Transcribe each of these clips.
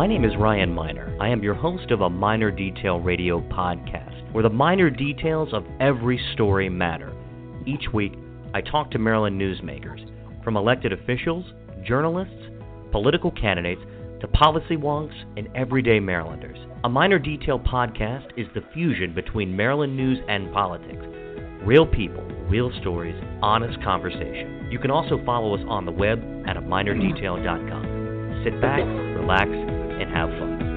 My name is Ryan Miner. I am your host of a Minor Detail Radio podcast, where the minor details of every story matter. Each week, I talk to Maryland newsmakers, from elected officials, journalists, political candidates, to policy wonks and everyday Marylanders. A Minor Detail podcast is the fusion between Maryland news and politics. Real people, real stories, honest conversation. You can also follow us on the web at aminordetail.com. Sit back, relax, and have fun.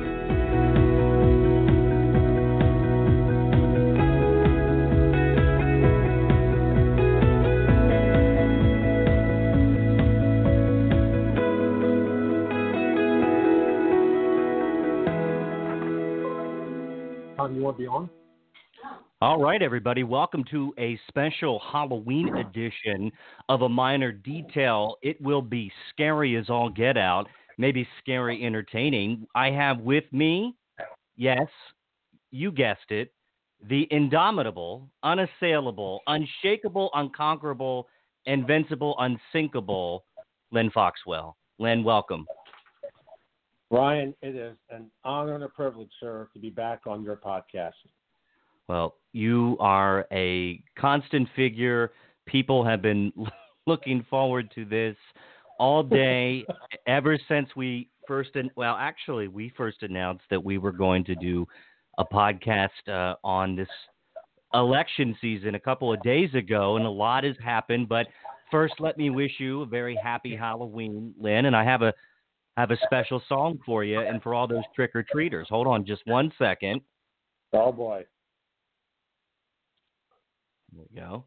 You want to be on? All right, everybody, welcome to a special Halloween edition of A Minor Detail. It will be scary as all get out maybe scary entertaining. I have with me, yes, you guessed it, the indomitable, unassailable, unshakable, unconquerable, invincible, unsinkable Len Foxwell. Len, welcome. Ryan, it is an honor and a privilege, sir, to be back on your podcast. Well, you are a constant figure. People have been looking forward to this all day ever since we first well actually we first announced that we were going to do a podcast uh, on this election season a couple of days ago and a lot has happened but first let me wish you a very happy halloween Len and i have a have a special song for you and for all those trick or treaters hold on just one second. Oh boy. There we go.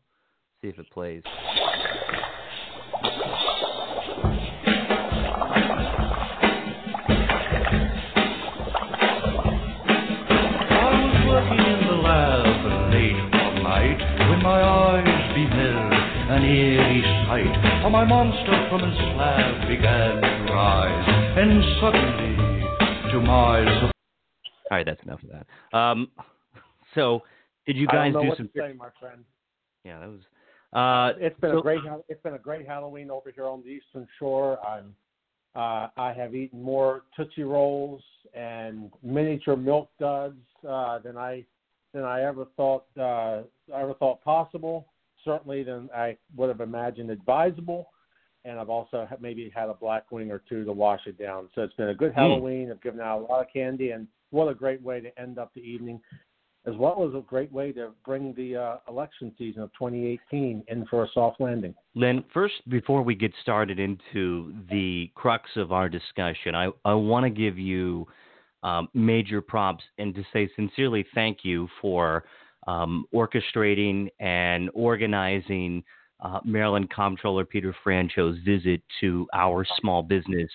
See if it plays my monster from his slab began to rise, and suddenly, to my surprise. All right, that's enough of that. Um, so, did you guys do some? Say, my friend. Yeah, that was. Uh, it's been so... a great. It's been a great Halloween over here on the Eastern Shore. I'm. Uh, I have eaten more Tootsie Rolls and miniature milk duds uh, than I than I ever thought uh, I ever thought possible. Certainly than I would have imagined advisable. And I've also maybe had a black wing or two to wash it down. So it's been a good hmm. Halloween. I've given out a lot of candy, and what a great way to end up the evening, as well as a great way to bring the uh, election season of 2018 in for a soft landing. Len, first, before we get started into the crux of our discussion, I, I want to give you um, major props and to say sincerely thank you for um, orchestrating and organizing uh, Maryland Comptroller Peter Franchot's visit to our small business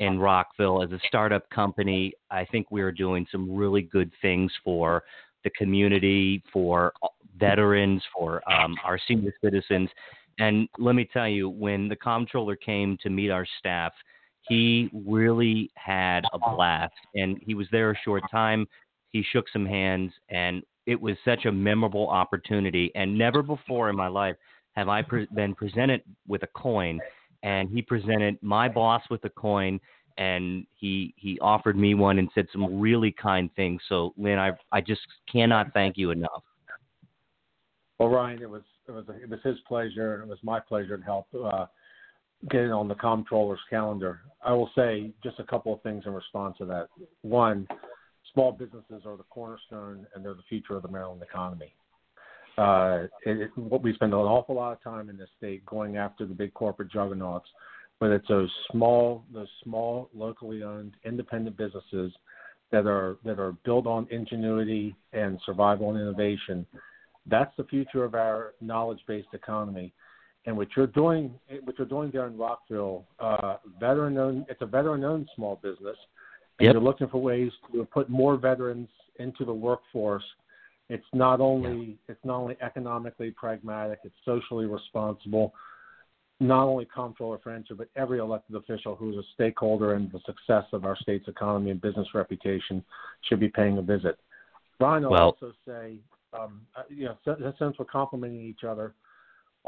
in Rockville. As a startup company, I think we are doing some really good things for the community, for veterans, for um, our senior citizens. And let me tell you, when the comptroller came to meet our staff, he really had a blast, and he was there a short time. He shook some hands, and it was such a memorable opportunity. And never before in my life have I pre- been presented with a coin, and he presented my boss with a coin, and he he offered me one and said some really kind things. So, Len, I I just cannot thank you enough. Well, Ryan, it was it was it was his pleasure, and it was my pleasure to help. Uh, get it on the comptroller's calendar. I will say just a couple of things in response to that. One, small businesses are the cornerstone and they're the future of the Maryland economy. Uh, it, it, we spend an awful lot of time in this state going after the big corporate juggernauts, but it's those small, those small, locally owned, independent businesses that are that are built on ingenuity and survival and innovation. That's the future of our knowledge-based economy and what you're doing, what you're doing there in Rockville, uh, veteran-owned, it's a veteran-owned small business, and yep. you're looking for ways to put more veterans into the workforce. It's not only yeah. it's not only economically pragmatic, it's socially responsible. Not only comptroller Franchot, but every elected official who's a stakeholder in the success of our state's economy and business reputation should be paying a visit. Ryan will well, also say, um, uh, you know, since we're complimenting each other,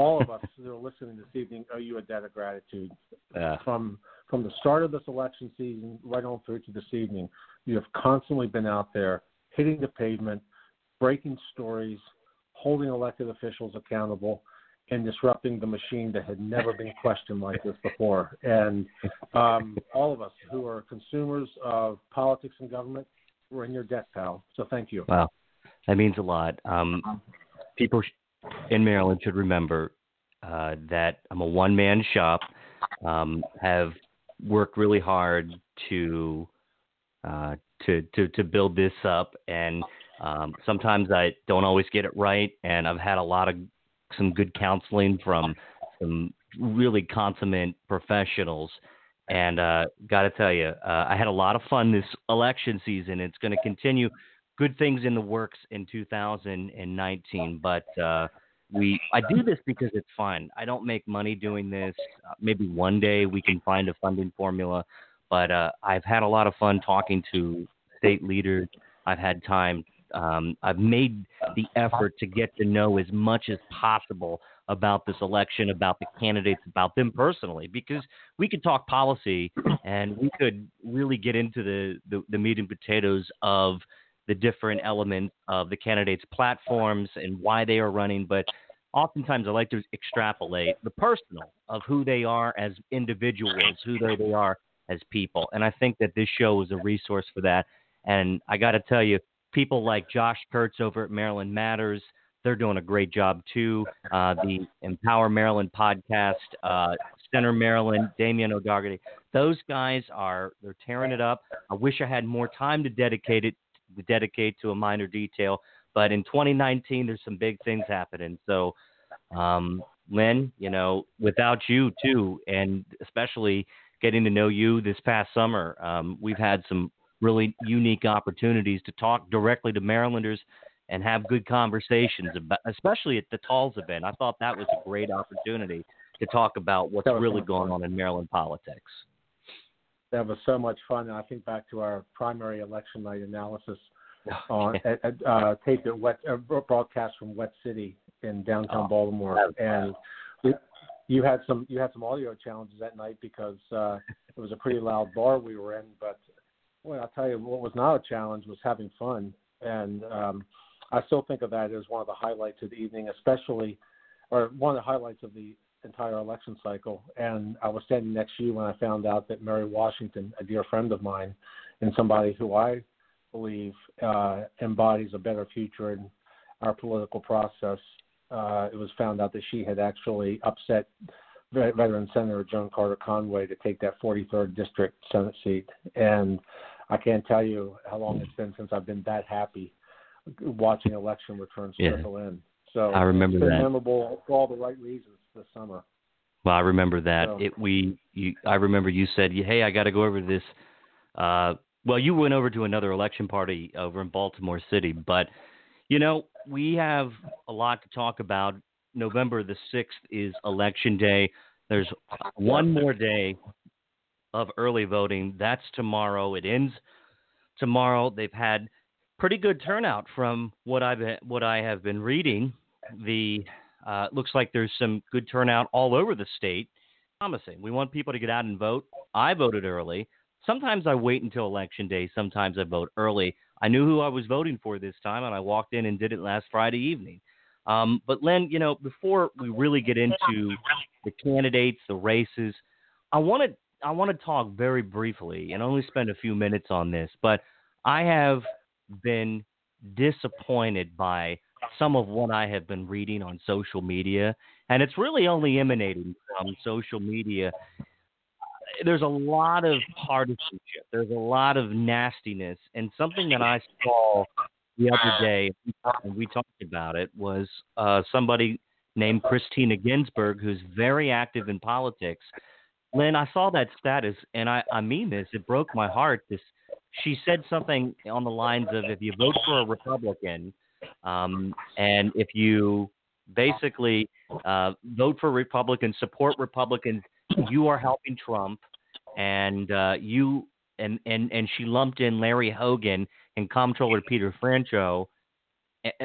all of us that are listening this evening owe you a debt of gratitude. Yeah. From from the start of this election season right on through to this evening, you have constantly been out there hitting the pavement, breaking stories, holding elected officials accountable, and disrupting the machine that had never been questioned like this before. And um, all of us who are consumers of politics and government, we're in your debt, pal. So thank you. Wow, that means a lot. Um, people in Maryland should remember uh, that I'm a one man shop. Um, have worked really hard to uh, to to to build this up, and um, sometimes I don't always get it right, and I've had a lot of some good counseling from some really consummate professionals. And uh, got to tell you, uh, I had a lot of fun this election season. It's going to continue. Good things in the works in 2019, but uh, we I do this because it's fun. I don't make money doing this. Uh, maybe one day we can find a funding formula, but uh, I've had a lot of fun talking to state leaders. I've had time. Um, I've made the effort to get to know as much as possible about this election, about the candidates, about them personally, because we could talk policy and we could really get into the, the, the meat and potatoes of the different elements of the candidates' platforms and why they are running. But oftentimes I like to extrapolate the personal of who they are as individuals, who they are as people. And I think that this show is a resource for that. And I got to tell you, people like Josh Kurtz over at Maryland Matters, they're doing a great job too. Uh, the Empower Maryland podcast, uh, Center Maryland, Damian O'Doherty, those guys are they're tearing it up. I wish I had more time to dedicate it dedicate to a minor detail. But in 2019, there's some big things happening. So, um, Len, you know, without you too, and especially getting to know you this past summer, um, we've had some really unique opportunities to talk directly to Marylanders and have good conversations about, especially at the Tawes event. I thought that was a great opportunity to talk about what's really going on in Maryland politics that was so much fun. And I think back to our primary election night analysis on at, at, uh, taped at Wet, uh, broadcast from Wet City in downtown oh, Baltimore, and we, you had some you had some audio challenges that night because uh, it was a pretty loud bar we were in. But well, I'll tell you what was not a challenge was having fun, and um, I still think of that as one of the highlights of the evening, especially or one of the highlights of the entire election cycle. And I was standing next to you when I found out that Mary Washington, a dear friend of mine, and somebody who I believe uh, embodies a better future in our political process, uh, it was found out that she had actually upset veteran Senator Joan Carter Conway to take that 43rd district Senate seat. And I can't tell you how long it's been since I've been that happy watching election returns yeah. trickle in. So I remember it's been that. memorable for all the right reasons this summer. Well, I remember that. So, it we you, I remember you said, "Hey, I got to go over to this." Uh, well, you went over to another election party over in Baltimore City, but you know we have a lot to talk about. November the sixth is election day. There's one more day of early voting. That's tomorrow. It ends tomorrow. They've had pretty good turnout from what I've what I have been reading. The uh, it looks like there's some good turnout all over the state. Promising. We want people to get out and vote. I voted early. Sometimes I wait until election day. Sometimes I vote early. I knew who I was voting for this time, and I walked in and did it last Friday evening. Um, but Len, you know, before we really get into the candidates, the races, I want to I want to talk very briefly and only spend a few minutes on this. But I have been disappointed by some of what I have been reading on social media, and it's really only emanating from social media. There's a lot of partisanship. There's a lot of nastiness, and something that I saw the other day, and we talked about it, was uh, somebody named Christina Ginsburg, who's very active in politics. Len, I saw that status, and I, I mean this. It broke my heart. This, she said something on the lines of, "If you vote for a Republican, um, and if you basically uh, vote for Republicans, support Republicans, you are helping Trump, and uh, you and and and she lumped in Larry Hogan and Comptroller Peter Franchot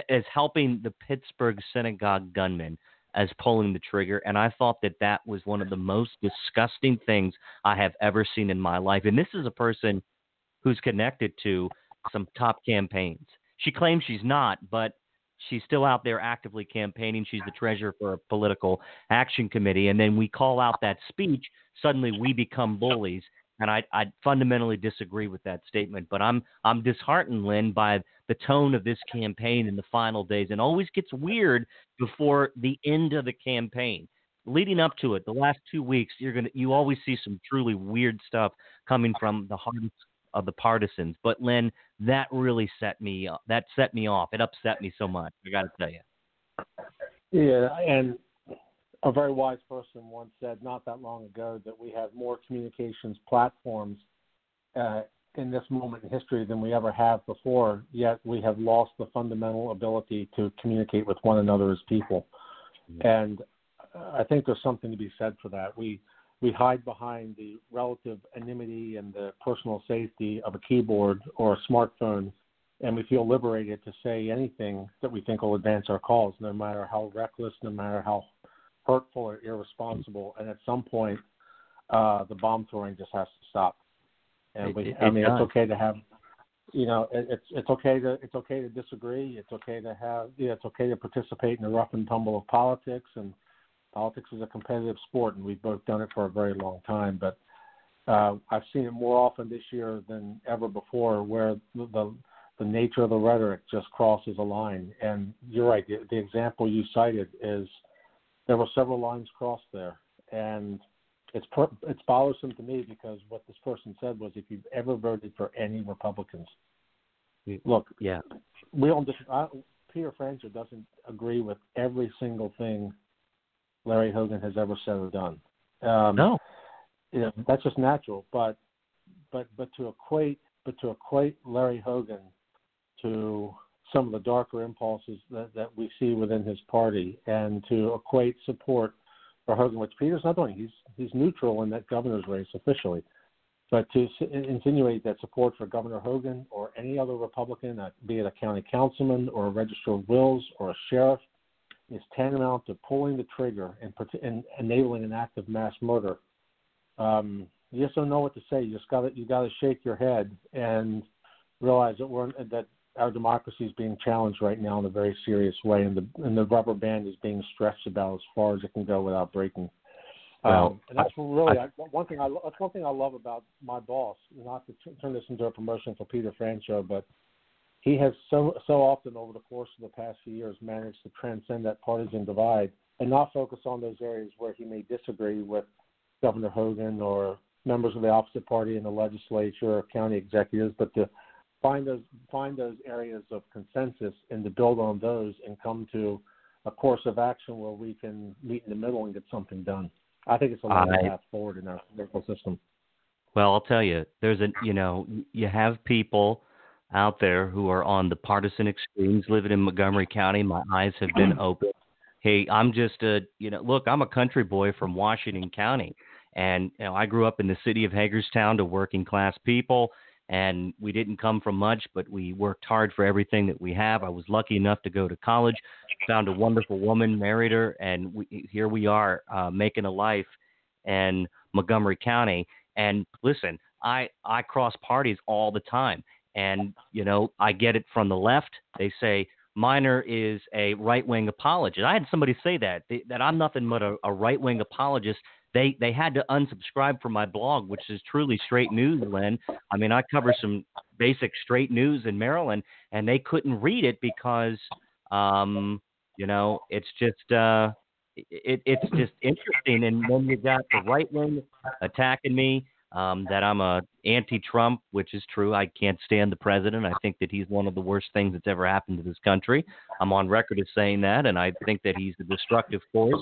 as helping the Pittsburgh synagogue gunman. as pulling the trigger. And I thought that that was one of the most disgusting things I have ever seen in my life. And this is a person who's connected to some top campaigns. She claims she's not, but she's still out there actively campaigning. She's the treasurer for a political action committee. And then we call out that speech. Suddenly we become bullies and I, I fundamentally disagree with that statement. But I'm I'm disheartened, Len, by the tone of this campaign in the final days, and always gets weird before the end of the campaign. Leading up to it, the last two weeks, you're gonna you always see some truly weird stuff coming from the hearts of the partisans. But Len, that really set me that set me off. It upset me so much. I got to tell you. Yeah, and a very wise person once said not that long ago that we have more communications platforms uh, in this moment in history than we ever have before, yet we have lost the fundamental ability to communicate with one another as people. Mm-hmm. And I think there's something to be said for that. We we hide behind the relative anonymity and the personal safety of a keyboard or a smartphone, and we feel liberated to say anything that we think will advance our cause, no matter how reckless, no matter how hurtful or irresponsible, and at some point, uh, the bomb throwing just has to stop. And we, it, it I mean, does. it's okay to have, you know, it, it's it's okay to it's okay to disagree. It's okay to have, yeah, it's okay to participate in the rough and tumble of politics. And politics is a competitive sport, and we've both done it for a very long time. But uh, I've seen it more often this year than ever before, where the, the the nature of the rhetoric just crosses a line. And you're right. The, the example you cited is there were several lines crossed there, and it's per, it's bothersome to me because what this person said was if you've ever voted for any Republicans, look, yeah, we don't. I, Peter Franchot doesn't agree with every single thing Larry Hogan has ever said or done. Um, no, you know, that's just natural. But but but to equate but to equate Larry Hogan to some of the darker impulses that, that we see within his party and to equate support for Hogan, which Peter's not doing. He's he's neutral in that governor's race officially, but to insinuate that support for Governor Hogan or any other Republican, uh, be it a county councilman or a register of wills or a sheriff, is tantamount to pulling the trigger and, and enabling an act of mass murder. Um, you just don't know what to say. You just got to you got to shake your head and realize that we're that our democracy is being challenged right now in a very serious way, and the and the rubber band is being stretched about as far as it can go without breaking. Well, um, and that's really I, one thing. I that's one thing I love about my boss. Not to t- turn this into a promotion for Peter Franchot, but he has so so often over the course of the past few years managed to transcend that partisan divide and not focus on those areas where he may disagree with Governor Hogan or members of the opposite party in the legislature or county executives, but to find those find those areas of consensus and to build on those and come to a course of action where we can meet in the middle and get something done. I think it's a long path forward in our political system. Well, I'll tell you, there's a you know you have people out there who are on the partisan extremes living in Montgomery County. My eyes have been open. Hey, I'm just a you know look, I'm a country boy from Washington County, and you know I grew up in the city of Hagerstown to working class people and we didn't come from much, but we worked hard for everything that we have. I was lucky enough to go to college, found a wonderful woman, married her, and we, here we are uh, making a life in Montgomery County. And listen, I I cross parties all the time, and you know I get it from the left. They say Miner is a right wing apologist. I had somebody say that that I'm nothing but a, a right wing apologist they they had to unsubscribe from my blog, which is truly straight news, Len. I mean, I cover some basic straight news in Maryland, and they couldn't read it because, um, you know, it's just uh, it, it's just interesting. And then you got the right wing attacking me, um, that I'm a anti-Trump, which is true. I can't stand the president. I think that he's one of the worst things that's ever happened to this country. I'm on record as saying that, and I think that he's a destructive force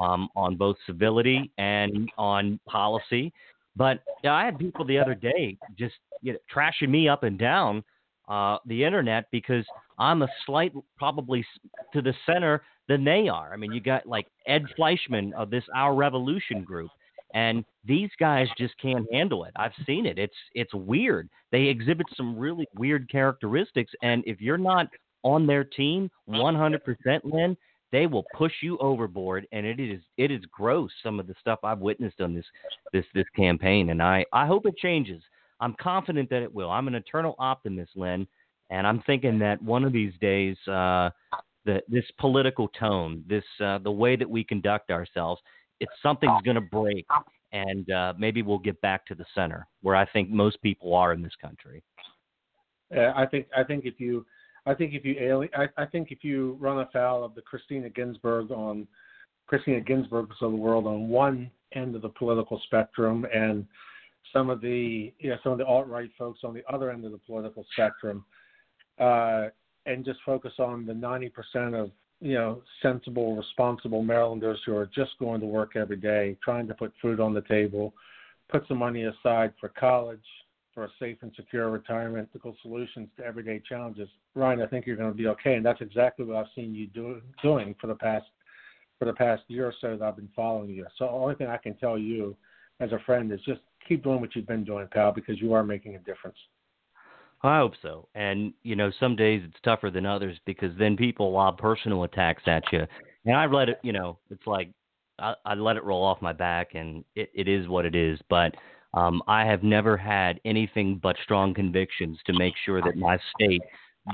um, on both civility and on policy. But you know, I had people the other day just you know, trashing me up and down uh, the internet because I'm a slight, probably to the center than they are. I mean, you got like Ed Fleischman of this Our Revolution group and these guys just can't handle it. I've seen it. It's it's weird. They exhibit some really weird characteristics, and if you're not on their team 100%, Len, they will push you overboard, and it is it is gross. Some of the stuff I've witnessed on this this this campaign, and I I hope it changes. I'm confident that it will. I'm an eternal optimist, Len, and I'm thinking that one of these days, uh, the this political tone, this uh, the way that we conduct ourselves, it's something's going to break, and uh, maybe we'll get back to the center where I think most people are in this country. Uh, I think I think if you I think if you alien, I, I think if you run afoul of the Christina Ginsburg on Christina Ginsburg's of the world on one end of the political spectrum and some of the you know some of the alt right folks on the other end of the political spectrum, uh, and just focus on the 90% of you know sensible, responsible Marylanders who are just going to work every day, trying to put food on the table, put some money aside for college, for a safe and secure retirement, ethical solutions to everyday challenges. Ryan, I think you're going to be okay, and that's exactly what I've seen you do, doing for the past for the past year or so that I've been following you. So the only thing I can tell you as a friend is just keep doing what you've been doing, pal, because you are making a difference. I hope so. And you know, some days it's tougher than others because then people lob personal attacks at you, and I've let it. You know, it's like I, I let it roll off my back, and it, it is what it is. But um, I have never had anything but strong convictions to make sure that my state,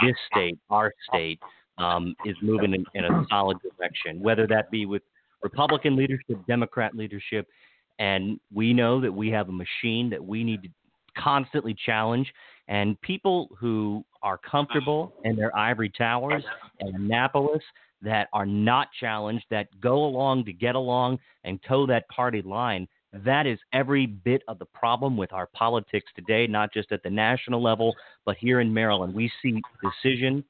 this state, our state, um, is moving in, in a solid direction, whether that be with Republican leadership, Democrat leadership. And we know that we have a machine that we need to constantly challenge. And people who are comfortable in their ivory towers and Annapolis that are not challenged, that go along to get along and toe that party line, that is every bit of the problem with our politics today, not just at the national level, but here in Maryland. We see decision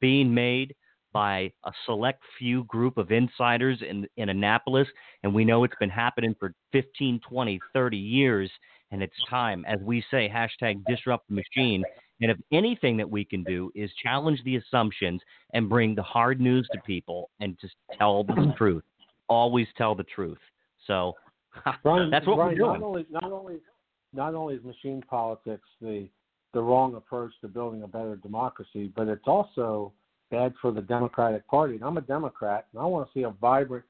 being made by a select few group of insiders in, in Annapolis, and we know it's been happening for 15, 20, 30 years, and it's time, as we say, hashtag disrupt the machine. And if anything that we can do is challenge the assumptions and bring the hard news to people and just tell the truth, always tell the truth. So Ryan, That's what Ryan, we're doing. Not only, not only, not only is machine politics the the wrong approach to building a better democracy, but it's also bad for the Democratic Party. And I'm a Democrat, and I want to see a vibrant,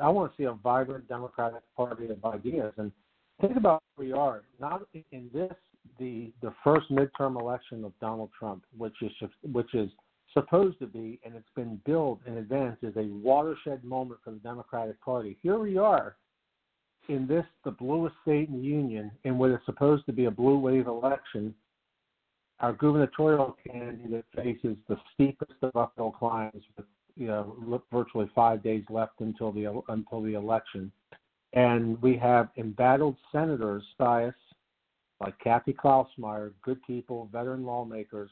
I want to see a vibrant Democratic Party of ideas. And think about where we are. Not in this the the first midterm election of Donald Trump, which is which is supposed to be, and it's been billed in advance as a watershed moment for the Democratic Party. Here we are in this, the bluest state in the union, in what is supposed to be a blue wave election, our gubernatorial candidate faces the steepest of uphill climbs with you know virtually five days left until the until the election, and we have embattled senators, like Kathy Klausmeier, good people, veteran lawmakers,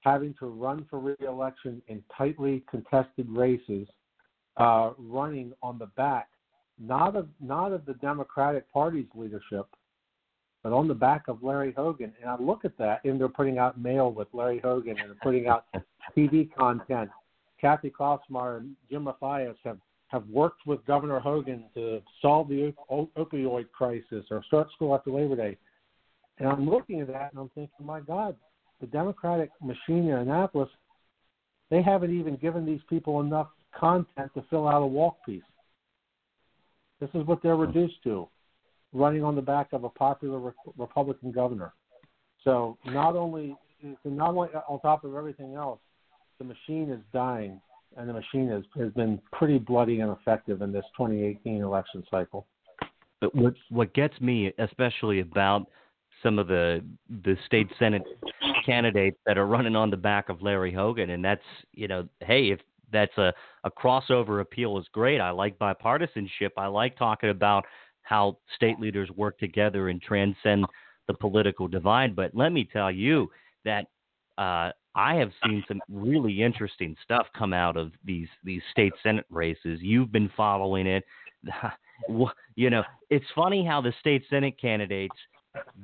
having to run for re-election in tightly contested races, uh, running on the back not of not of the Democratic Party's leadership, but on the back of Larry Hogan. And I look at that, and they're putting out mail with Larry Hogan, and they're putting out TV content. Kathy Klausmeier and Jim Mathias have have worked with Governor Hogan to solve the op- opioid crisis or start school after Labor Day. And I'm looking at that and I'm thinking, my God, the Democratic machine in Annapolis, they haven't even given these people enough content to fill out a walk piece. This is what they're reduced to, running on the back of a popular re- Republican governor. So not only not only on top of everything else, the machine is dying, and the machine has has been pretty bloody and effective in this 2018 election cycle. But what what gets me especially about some of the the state senate candidates that are running on the back of Larry Hogan, and that's you know, hey, if that's a, a crossover appeal is great. I like bipartisanship. I like talking about how state leaders work together and transcend the political divide. But let me tell you that uh, I have seen some really interesting stuff come out of these these state senate races. You've been following it. you know, it's funny how the state senate candidates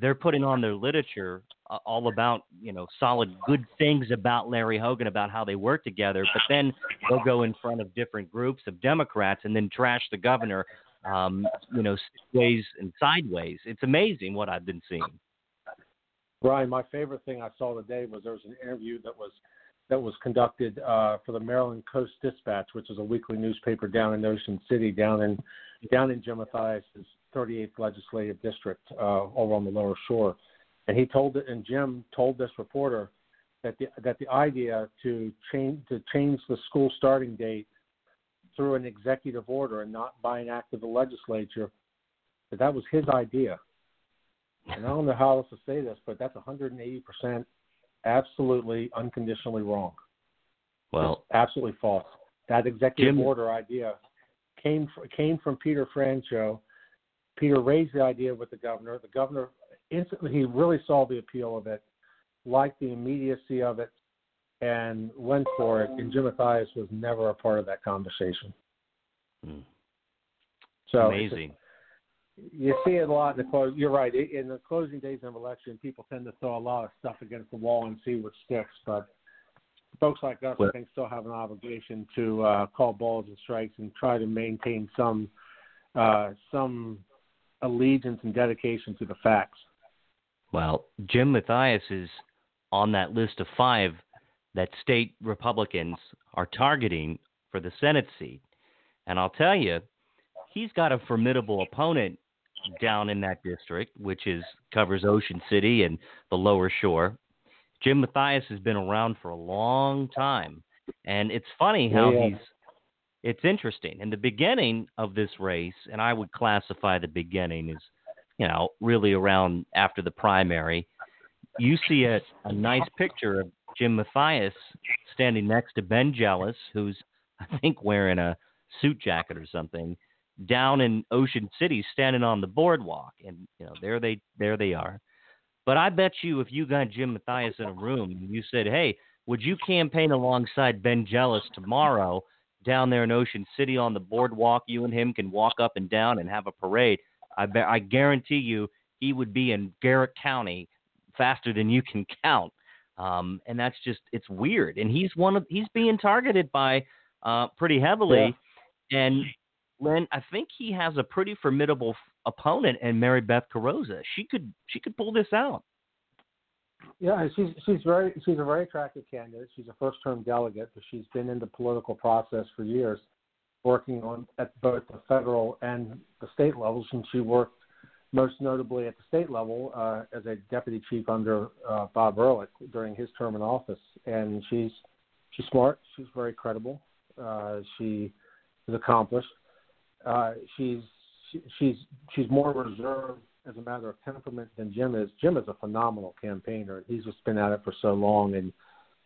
they're putting on their literature uh, all about you know solid good things about Larry Hogan about how they work together, but then they'll go in front of different groups of Democrats and then trash the governor, um, you know, ways and sideways. It's amazing what I've been seeing. Ryan, my favorite thing I saw today was there was an interview that was that was conducted uh, for the Maryland Coast Dispatch, which is a weekly newspaper down in Ocean City, down in down in Jim Mathias's 38th legislative district uh, over on the Lower Shore. And he told it, and Jim told this reporter that the that the idea to change to change the school starting date through an executive order and not by an act of the legislature that that was his idea. And I don't know how else to say this, but that's 180 percent absolutely unconditionally wrong. Well, absolutely false. That executive Jim, order idea came came from Peter Franchot. Peter raised the idea with the governor. The governor instantly he really saw the appeal of it, liked the immediacy of it, and went for it. And Jim Mathias was never a part of that conversation. Hmm. So amazing. You see it a lot in the close. You're right. In the closing days of election, people tend to throw a lot of stuff against the wall and see what sticks. But folks like us, I think, still have an obligation to uh, call balls and strikes and try to maintain some uh, some allegiance and dedication to the facts. Well, Jim Mathias is on that list of five that state Republicans are targeting for the Senate seat. And I'll tell you, he's got a formidable opponent down in that district, which is covers Ocean City and the Lower Shore. Jim Mathias has been around for a long time, and it's funny how yeah. he's. It's interesting. In the beginning of this race, and I would classify the beginning as, you know, really around after the primary. You see a, a nice picture of Jim Mathias standing next to Ben Jealous, who's I think wearing a suit jacket or something, down in Ocean City, standing on the boardwalk, and you know there they there they are. But I bet you, if you got Jim Mathias in a room and you said, "Hey, would you campaign alongside Ben Jealous tomorrow down there in Ocean City on the boardwalk? You and him can walk up and down and have a parade." I bet I guarantee you he would be in Garrett County faster than you can count. Um, and that's just it's weird. And he's one of he's being targeted by uh, pretty heavily. Yeah. And Len, I think he has a pretty formidable f- opponent in Mary Beth Carrozza. She could she could pull this out. Yeah, she's she's very she's a very attractive candidate. She's a first term delegate, but she's been in the political process for years, working on at both the federal and the state levels, and she worked most notably at the state level uh, as a deputy chief under uh, Bob Ehrlich during his term in office. And she's she's smart. She's very credible. Uh, she is accomplished. Uh, she's she, she's she's more reserved as a matter of temperament than Jim is. Jim is a phenomenal campaigner. He's just been at it for so long, and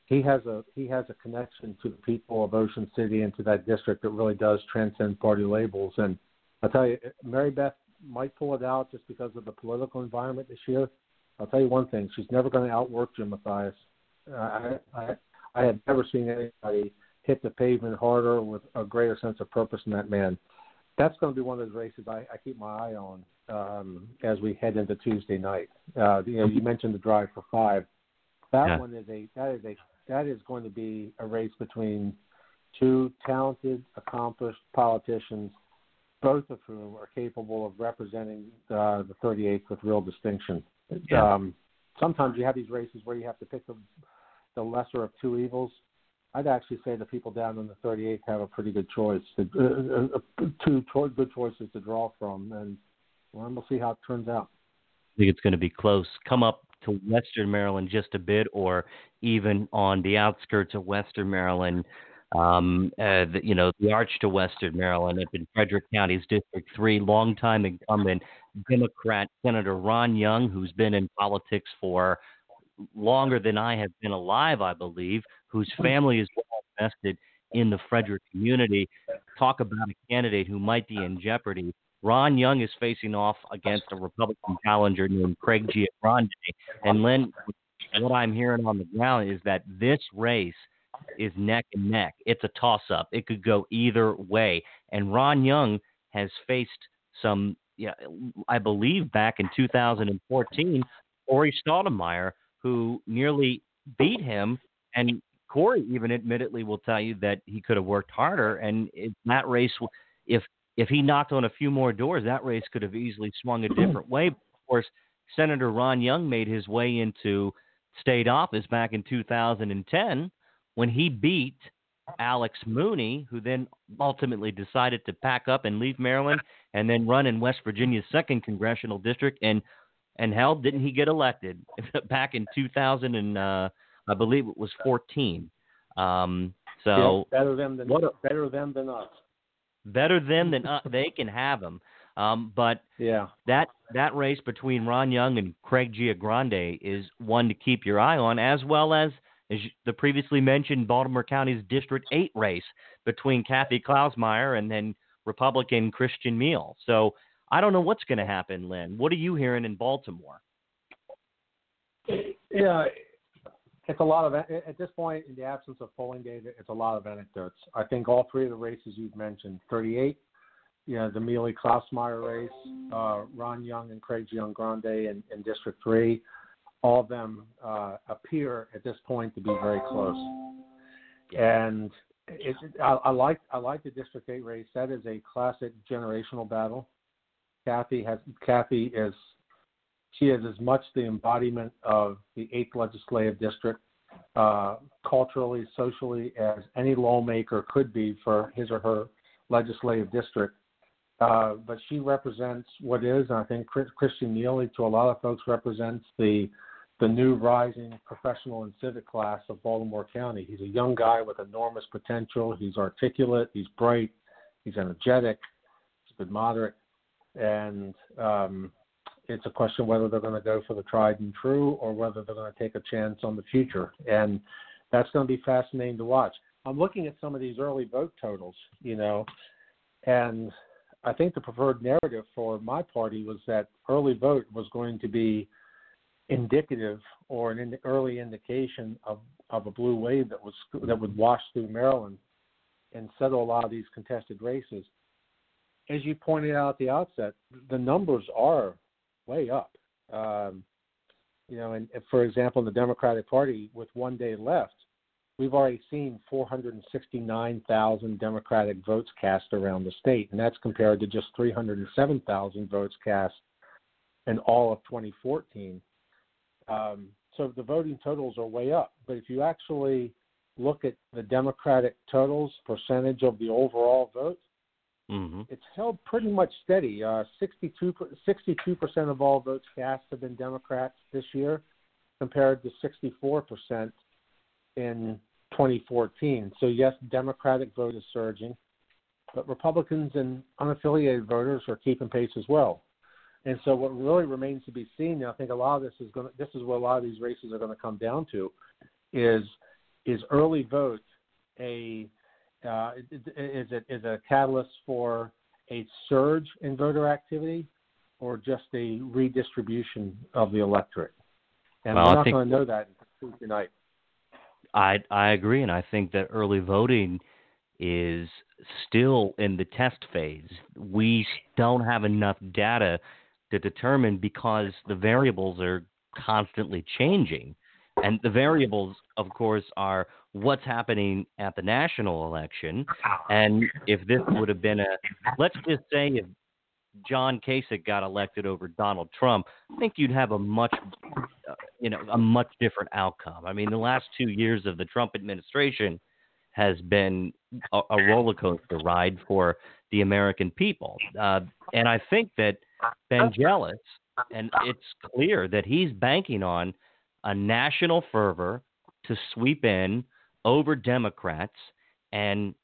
he has a he has a connection to the people of Ocean City and to that district that really does transcend party labels. And I'll tell you, Mary Beth might pull it out just because of the political environment this year. I'll tell you one thing: she's never going to outwork Jim Mathias. Uh, I, I I have never seen anybody hit the pavement harder with a greater sense of purpose than that man. That's going to be one of those races I, I keep my eye on um, as we head into Tuesday night. Uh, you know, you mentioned the drive for five. That yeah. one is a that is a that is going to be a race between two talented, accomplished politicians both of whom are capable of representing uh, the 38th with real distinction. Yeah. Um, sometimes you have these races where you have to pick the, the lesser of two evils. I'd actually say the people down in the 38th have a pretty good choice, to, uh, uh, two cho- good choices to draw from, and well, we'll see how it turns out. I think it's going to be close. Come up to Western Maryland just a bit, or even on the outskirts of Western Maryland um, uh, the, you know, the arch to Western Maryland up in Frederick County's District 3, longtime incumbent Democrat Senator Ron Young, who's been in politics for longer than I have been alive, I believe, whose family is well invested in the Frederick community. Talk about a candidate who might be in jeopardy. Ron Young is facing off against a Republican challenger named Craig Giangrande. And Len, what I'm hearing on the ground is that this race – is neck and neck. It's a toss up. It could go either way. And Ron Young has faced some, yeah, I believe back in 2014, Corey Stottlemyer, who nearly beat him. And Corey even admittedly will tell you that he could have worked harder. And that race, if if he knocked on a few more doors, that race could have easily swung a different way. Of course, Senator Ron Young made his way into state office back in 2010 when he beat Alex Mooney, who then ultimately decided to pack up and leave Maryland and then run in West Virginia's second congressional district. And and hell, didn't he get elected back in 2000 and uh, I believe it was 14. Um, so yeah, better them than what a, better them than us. Better them than us. They can have him. Um, but yeah, that that race between Ron Young and Craig Giangrande is one to keep your eye on, as well as as the previously mentioned Baltimore County's District 8 race between Kathy Klausmeier and then Republican Christian Miele. So I don't know what's going to happen, Len. What are you hearing in Baltimore? Yeah, it's a lot of at this point in the absence of polling data, it's a lot of anecdotes. I think all three of the races you've mentioned, 38, you know, the Miele Klausmeier race, uh, Ron Young and Craig Giangrande in, in District 3, all of them uh, appear at this point to be very close. And it, I, I like I like the District 8 race. That is a classic generational battle. Kathy has Kathy is she is as much the embodiment of the eighth legislative district, uh, culturally, socially, as any lawmaker could be for his or her legislative district. Uh, but she represents what is, and I think Christian Miele, to a lot of folks, represents the the new rising professional and civic class of Baltimore County. He's a young guy with enormous potential. He's articulate. He's bright. He's energetic. He's been moderate, and um, it's a question whether they're going to go for the tried and true or whether they're going to take a chance on the future. And that's going to be fascinating to watch. I'm looking at some of these early vote totals, you know, and I think the preferred narrative for my party was that early vote was going to be indicative or an early indication of, of a blue wave that was that would wash through Maryland and settle a lot of these contested races. As you pointed out at the outset, the numbers are way up. Um, you know, and for example, in the Democratic Party, with one day left, we've already seen 469,000 Democratic votes cast around the state, and that's compared to just 307,000 votes cast in all of 2014. Um, so the voting totals are way up. But if you actually look at the Democratic totals, percentage of the overall vote, Mm-hmm. It's held pretty much steady. Uh, 62 percent of all votes cast have been Democrats this year, compared to 64 percent in 2014. So yes, Democratic vote is surging, but Republicans and unaffiliated voters are keeping pace as well. And so what really remains to be seen, and I think a lot of this is going to, this is what a lot of these races are going to come down to, is is early vote a uh, is it is a catalyst for a surge in voter activity or just a redistribution of the electorate? And well, we're not going to know that tonight. I I agree, and I think that early voting is still in the test phase. We don't have enough data to determine because the variables are constantly changing. And the variables, of course, are what's happening at the national election. And if this would have been a, let's just say if John Kasich got elected over Donald Trump, I think you'd have a much, uh, you know, a much different outcome. I mean, the last two years of the Trump administration has been a, a roller coaster ride for the American people, uh, and I think that Ben Jealous, and it's clear that he's banking on a national fervor to sweep in over Democrats and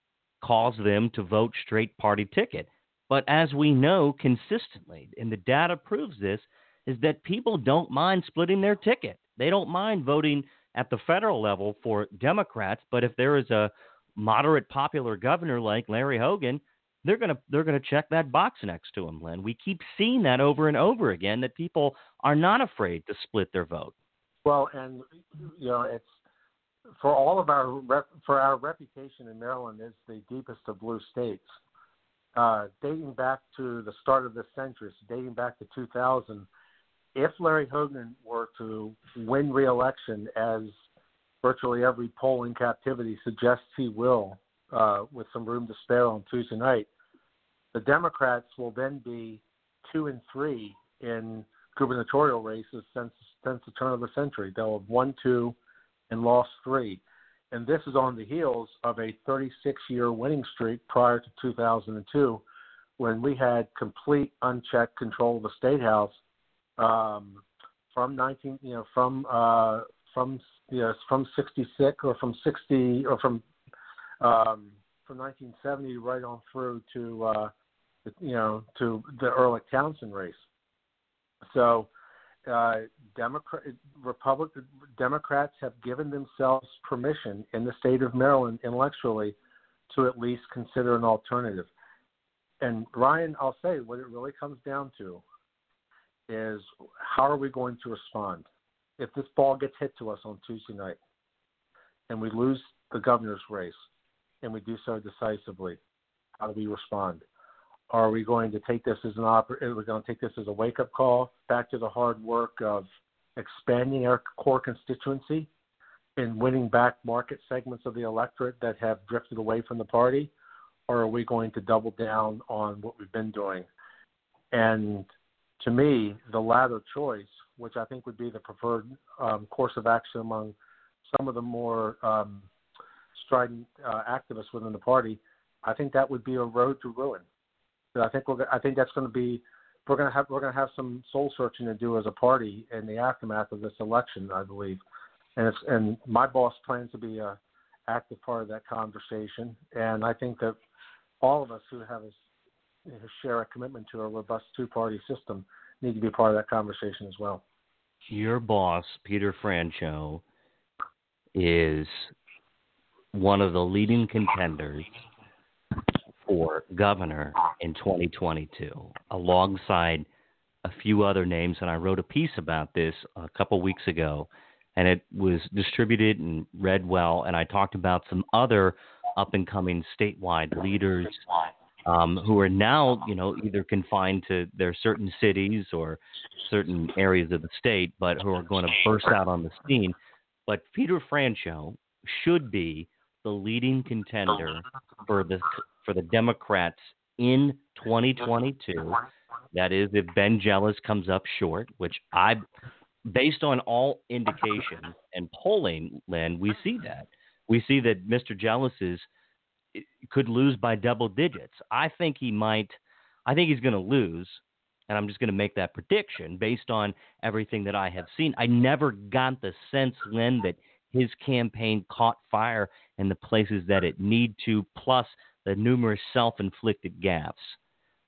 cause them to vote straight party ticket. But as we know consistently, and the data proves this, is that people don't mind splitting their ticket. They don't mind voting at the federal level for Democrats, but if there is a moderate popular governor like Larry Hogan, they're gonna they're gonna check that box next to him, Len. We keep seeing that over and over again that people are not afraid to split their vote. Well, and you know, it's for all of our rep, for our reputation in Maryland is the deepest of blue states. Uh, dating back to the start of this century, dating back to 2000, if Larry Hogan were to win re-election, as virtually every poll in captivity suggests he will, uh, with some room to spare on Tuesday night, the Democrats will then be two and three in gubernatorial races since since the turn of the century. They'll have won two and lost three. And this is on the heels of a 36 year winning streak prior to 2002 when we had complete unchecked control of the state house um, from 19, you know, from uh, from yes, from 66 or from 60 or from um, from 1970 right on through to uh, you know to the Ehrlich Townsend race. So, uh, Democrat, Republic, Democrats have given themselves permission in the state of Maryland intellectually to at least consider an alternative and Ryan, I'll say what it really comes down to is how are we going to respond if this ball gets hit to us on Tuesday night and we lose the governor's race and we do so decisively? How do we respond? Are we going to take this as an oper- are we going to take this as a wake up call back to the hard work of expanding our core constituency and winning back market segments of the electorate that have drifted away from the party? or are we going to double down on what we've been doing? And to me, the latter choice, which I think would be the preferred um, course of action among some of the more um, strident uh, activists within the party, I think that would be a road to ruin. I think we're, I think that's going to be we're going to have we're going to have some soul searching to do as a party in the aftermath of this election, I believe. And it's and my boss plans to be a active part of that conversation, and I think that all of us who have a, who share a commitment to a robust two-party system need to be part of that conversation as well. Your boss, Peter Franchot, is one of the leading contenders for governor in 2022, alongside a few other names. And I wrote a piece about this a couple weeks ago, and it was distributed and read well. And I talked about some other up and coming statewide leaders um, who are now, you know, either confined to their certain cities or certain areas of the state, but who are going to burst out on the scene. But Peter Franchot should be the leading contender for the for the Democrats in 2022. That is, if Ben Jealous comes up short, which I, based on all indications and polling, Len, we see that we see that Mr. Jealous is could lose by double digits. I think he might. I think he's going to lose, and I'm just going to make that prediction based on everything that I have seen. I never got the sense, Len, that his campaign caught fire in the places that it need to, plus the numerous self-inflicted gaffes.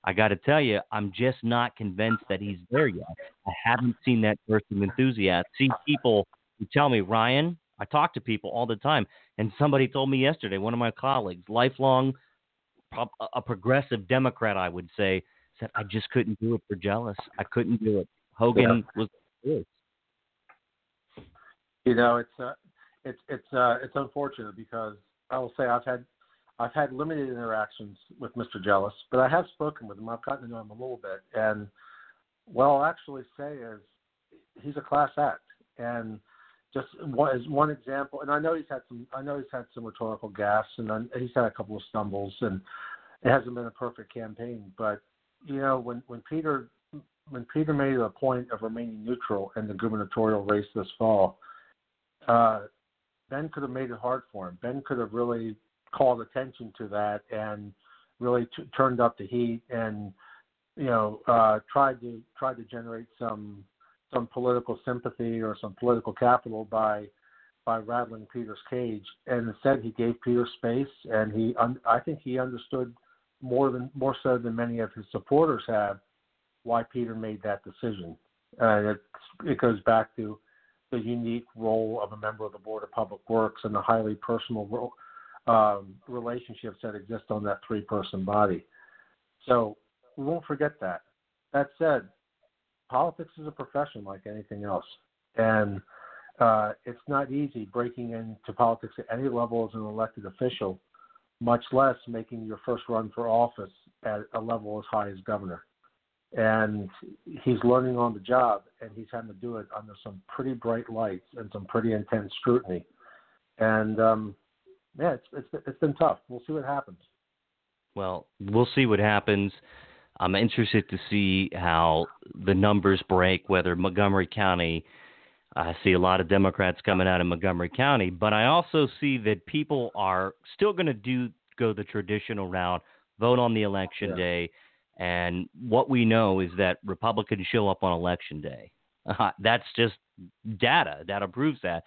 I got to tell you, I'm just not convinced that he's there yet. I haven't seen that burst of enthusiasm. See people who tell me, Ryan, I talk to people all the time, and somebody told me yesterday, one of my colleagues, lifelong, a progressive Democrat, I would say, said I just couldn't do it for Jealous. I couldn't do it. Hogan yeah. was. You know, it's uh, it's it's uh, it's unfortunate because I will say I've had I've had limited interactions with Mr. Jealous, but I have spoken with him. I've gotten to know him a little bit, and what I'll actually say is he's a class act, and just one, as one example, and I know he's had some. I know he's had some rhetorical gaffes, and he's had a couple of stumbles, and it hasn't been a perfect campaign. But you know, when when Peter when Peter made a point of remaining neutral in the gubernatorial race this fall, uh, Ben could have made it hard for him. Ben could have really called attention to that and really t- turned up the heat and you know uh, tried to tried to generate some some political sympathy or some political capital by by rattling Peter's cage, and instead he gave Peter space, and he un- I think he understood more than more so than many of his supporters have why Peter made that decision, and it it goes back to the unique role of a member of the board of public works and the highly personal um, relationships that exist on that three person body. So we won't forget that. That said, politics is a profession like anything else, and uh, it's not easy breaking into politics at any level as an elected official, much less making your first run for office at a level as high as governor. And he's learning on the job, and he's having to do it under some pretty bright lights and some pretty intense scrutiny. And um, yeah, it's, it's it's been tough. We'll see what happens. Well, we'll see what happens. I'm interested to see how the numbers break, whether Montgomery County I see a lot of Democrats coming out of Montgomery County, but I also see that people are still going to do go the traditional route, vote on the election yeah. day, and what we know is that Republicans show up on election day. Uh, that's just data. Data proves that,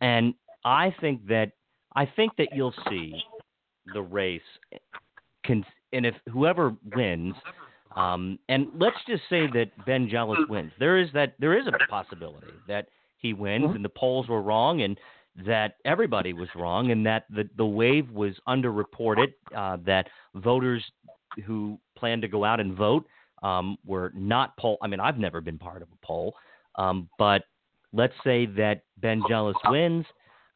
and I think that I think that you'll see the race, can, and if whoever wins, um, and let's just say that Ben Jealous wins. There is that there is a possibility that he wins mm-hmm. and the polls were wrong and that everybody was wrong and that the the wave was underreported. Uh, that voters who plan to go out and vote um, were not poll. I mean, I've never been part of a poll, um, but let's say that Ben Jealous wins.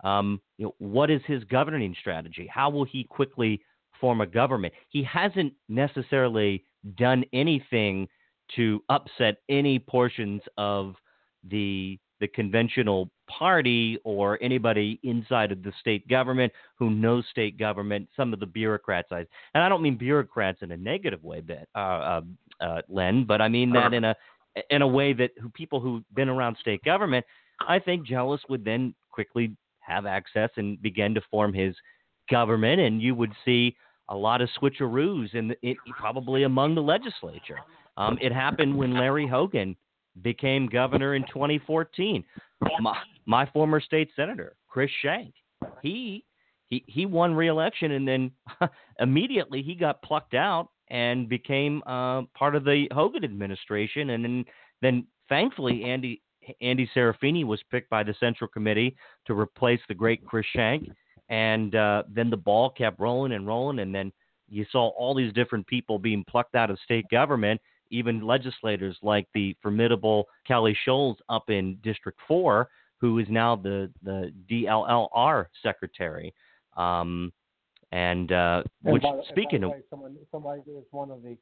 Um, you know, what is his governing strategy? How will he quickly form a government? He hasn't necessarily done anything to upset any portions of the the conventional party or anybody inside of the state government who knows state government, some of the bureaucrats. I, and I don't mean bureaucrats in a negative way, but, uh, uh, uh, Len, but I mean that in a in a way that who, people who've been around state government, I think Jealous would then quickly have access and begin to form his government, and you would see a lot of switcheroos in probably among the legislature. Um, it happened when Larry Hogan became governor in 2014. My, my former state senator, Chris Shank, he he he won re-election and then immediately he got plucked out and became uh, part of the Hogan administration. And then then thankfully Andy Andy Serafini was picked by the Central Committee to replace the great Chris Shank and uh, then the ball kept rolling and rolling, and then you saw all these different people being plucked out of state government, even legislators like the formidable Kelly Schulz up in District 4, who is now the, the DLLR secretary. Um, and, uh, and which, by, speaking of. Someone, somebody is one of the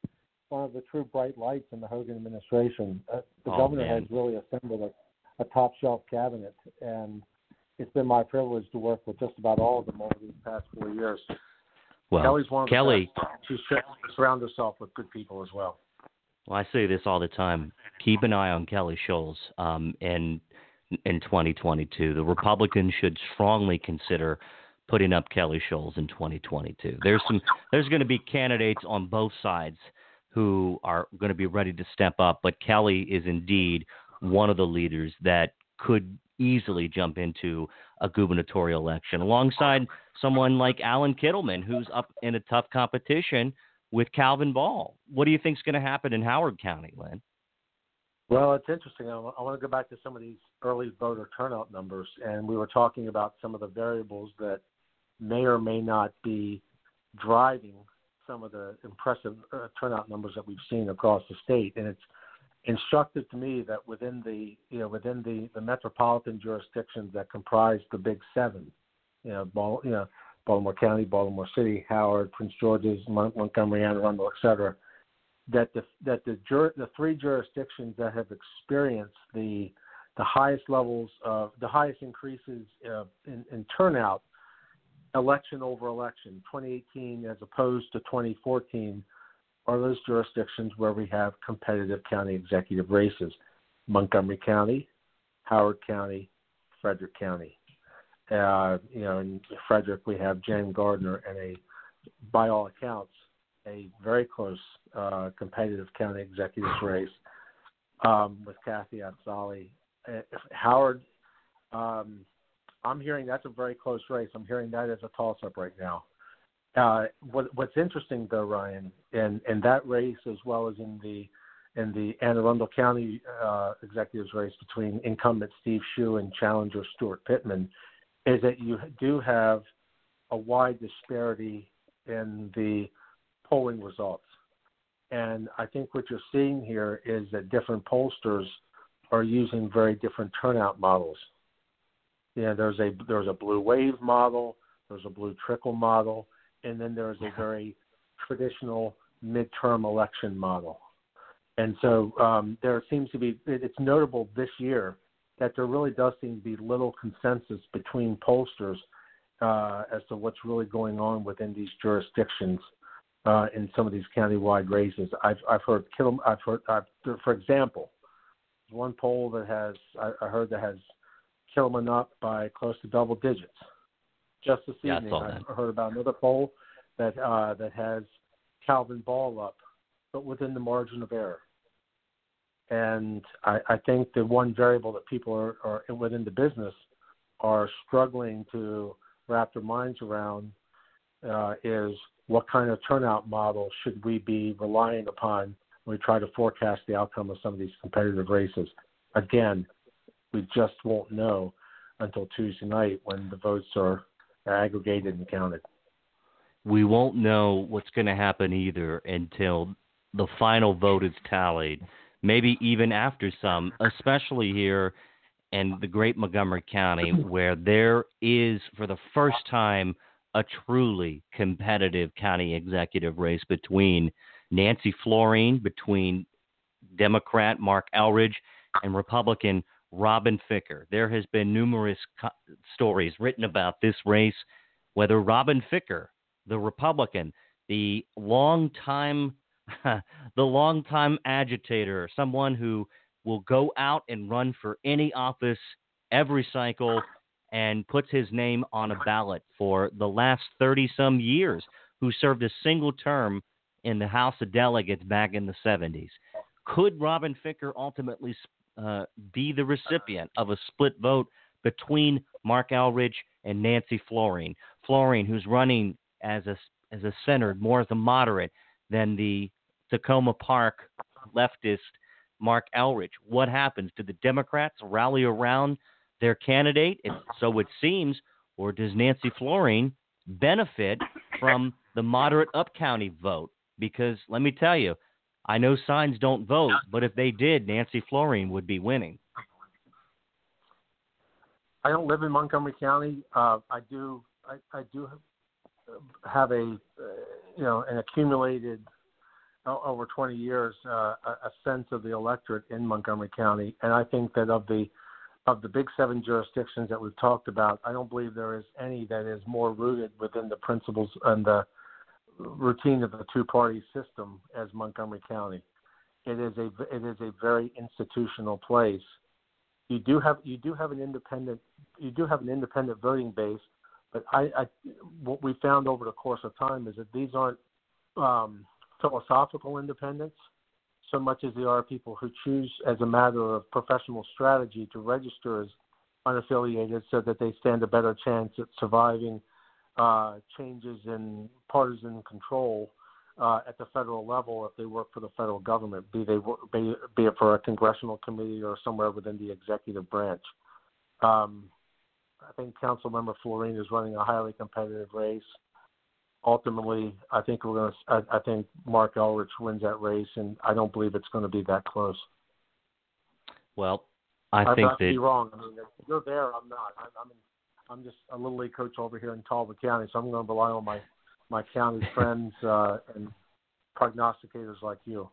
one of the true bright lights in the Hogan administration. Uh, the oh, governor man. has really assembled a, a top shelf cabinet, and it's been my privilege to work with just about all of them over these past four years. Well, Kelly's one of Kelly, the best. She's surround herself with good people as well. Well, I say this all the time. Keep an eye on Kelly Schulz um, in in 2022. The Republicans should strongly consider putting up Kelly Schulz in 2022. There's some there's going to be candidates on both sides who are going to be ready to step up, but Kelly is indeed one of the leaders that could easily jump into a gubernatorial election alongside someone like Alan Kittleman, who's up in a tough competition with Calvin Ball. What do you think is going to happen in Howard County, Len? Well, it's interesting. I want to go back to some of these early voter turnout numbers, and we were talking about some of the variables that may or may not be driving some of the impressive uh, turnout numbers that we've seen across the state. And it's instructive to me that within the you know within the, the metropolitan jurisdictions that comprise the Big Seven, you know, Bal- you know Baltimore County, Baltimore City, Howard, Prince George's, Mon- Montgomery, Anne Arundel, et cetera, that the that the jur- the three jurisdictions that have experienced the the highest levels of the highest increases uh, in, in turnout election over election 2018 as opposed to 2014 are those jurisdictions where we have competitive county executive races Montgomery County, Howard County, Frederick County. Uh, you know, in Frederick, we have Jan Gardner and a, by all accounts, a very close uh, competitive county executive race um, with Kathy Afzali. Uh, Howard, um, I'm hearing that's a very close race. I'm hearing that as a toss up right now. Uh, what, what's interesting, though, Ryan, in, in that race as well as in the in the Anne Arundel County uh, executives race between incumbent Steve Schuh and challenger Steuart Pittman, is that you do have a wide disparity in the polling results. And I think what you're seeing here is that different pollsters are using very different turnout models. You know, there's a there's a blue wave model, there's a blue trickle model, and then there's a very traditional midterm election model. And so um, there seems to be, it's notable this year that there really does seem to be little consensus between pollsters uh, as to what's really going on within these jurisdictions uh, in some of these countywide races. I've, I've heard, I've heard, I've, for example, one poll that has, I, I heard that has Kittleman up by close to double digits. Just this yeah, evening, I, I heard about another poll that uh, that has Calvin Ball up, but within the margin of error. And I, I think the one variable that people are, are within the business are struggling to wrap their minds around uh, is what kind of turnout model should we be relying upon when we try to forecast the outcome of some of these competitive races. Again, we just won't know until Tuesday night when the votes are aggregated and counted. We won't know what's going to happen either until the final vote is tallied, maybe even after some, especially here in the great Montgomery County, mm-hmm. where there is, for the first time, a truly competitive county executive race between Nancy Floreen, between Democrat Marc Elrich, and Republican Robin Ficker. There has been numerous co- stories written about this race, whether Robin Ficker, the Republican, the long-time the long-time agitator, someone who will go out and run for any office every cycle and puts his name on a ballot for the last 30 some years, who served a single term in the House of Delegates back in the 70s. Could Robin Ficker ultimately uh, be the recipient of a split vote between Marc Elrich and Nancy Floreen? Floreen, who's running as a as a centered, more as a moderate than the Takoma Park leftist Marc Elrich. What happens? Do the Democrats rally around their candidate, so it seems, or does Nancy Floreen benefit from the moderate up county vote? Because let me tell you, I know signs don't vote, but if they did, Nancy Floreen would be winning. I don't live in Montgomery County. Uh, I do. I, I do have a, uh, you know, an accumulated over 20 years uh, a, sense of the electorate in Montgomery County, and I think that of the of the big seven jurisdictions that we've talked about, I don't believe there is any that is more rooted within the principles and the routine of the two-party system as Montgomery County. It is a it is a very institutional place. You do have you do have an independent you do have an independent voting base, but I, I what we found over the course of time is that these aren't um, philosophical independence so much as they are people who choose as a matter of professional strategy to register as unaffiliated so that they stand a better chance at surviving uh, changes in partisan control uh, at the federal level if they work for the federal government, be they be, be it for a congressional committee or somewhere within the executive branch. Um, I think Councilmember Floreen is running a highly competitive race ultimately, I think we're going to. I, I think Marc Elrich wins that race, and I don't believe it's going to be that close. Well, I, I think that be wrong. I mean, you're there. I'm not. I, I'm. In, I'm just a little league coach over here in Talbot County, so I'm going to rely on my my county friends uh, and prognosticators like you.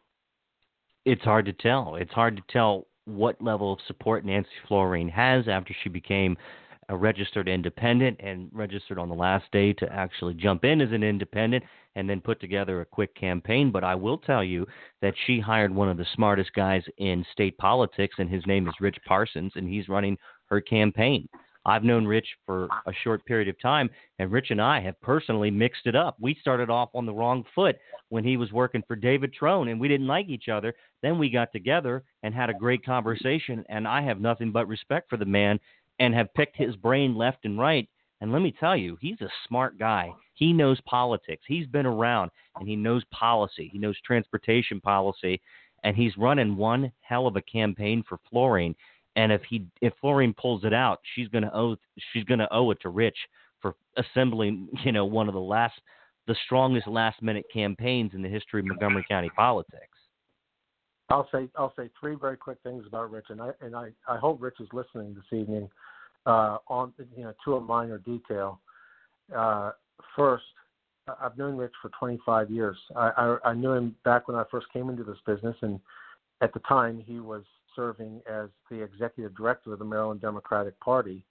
It's hard to tell. It's hard to tell what level of support Nancy Floreen has after she became a registered independent and registered on the last day to actually jump in as an independent and then put together a quick campaign. But I will tell you that she hired one of the smartest guys in state politics, and his name is Rich Parsons, and he's running her campaign. I've known Rich for a short period of time, and Rich and I have personally mixed it up. We started off on the wrong foot when he was working for David Trone, and we didn't like each other. Then we got together and had a great conversation, and I have nothing but respect for the man and have picked his brain left and right. And let me tell you, he's a smart guy. He knows politics. He's been around and he knows policy. He knows transportation policy, and he's running one hell of a campaign for Floreen. And if he if Floreen pulls it out, she's gonna owe she's gonna owe it to Rich for assembling you know one of the last the strongest last minute campaigns in the history of Montgomery County politics. I'll say I'll say three very quick things about Rich, and I and I, I hope Rich is listening this evening. Uh, on you know to a Miner Detail. Uh, first, I've known Rich for 25 years. I, I, I knew him back when I first came into this business, and at the time he was serving as the executive director of the Maryland Democratic Party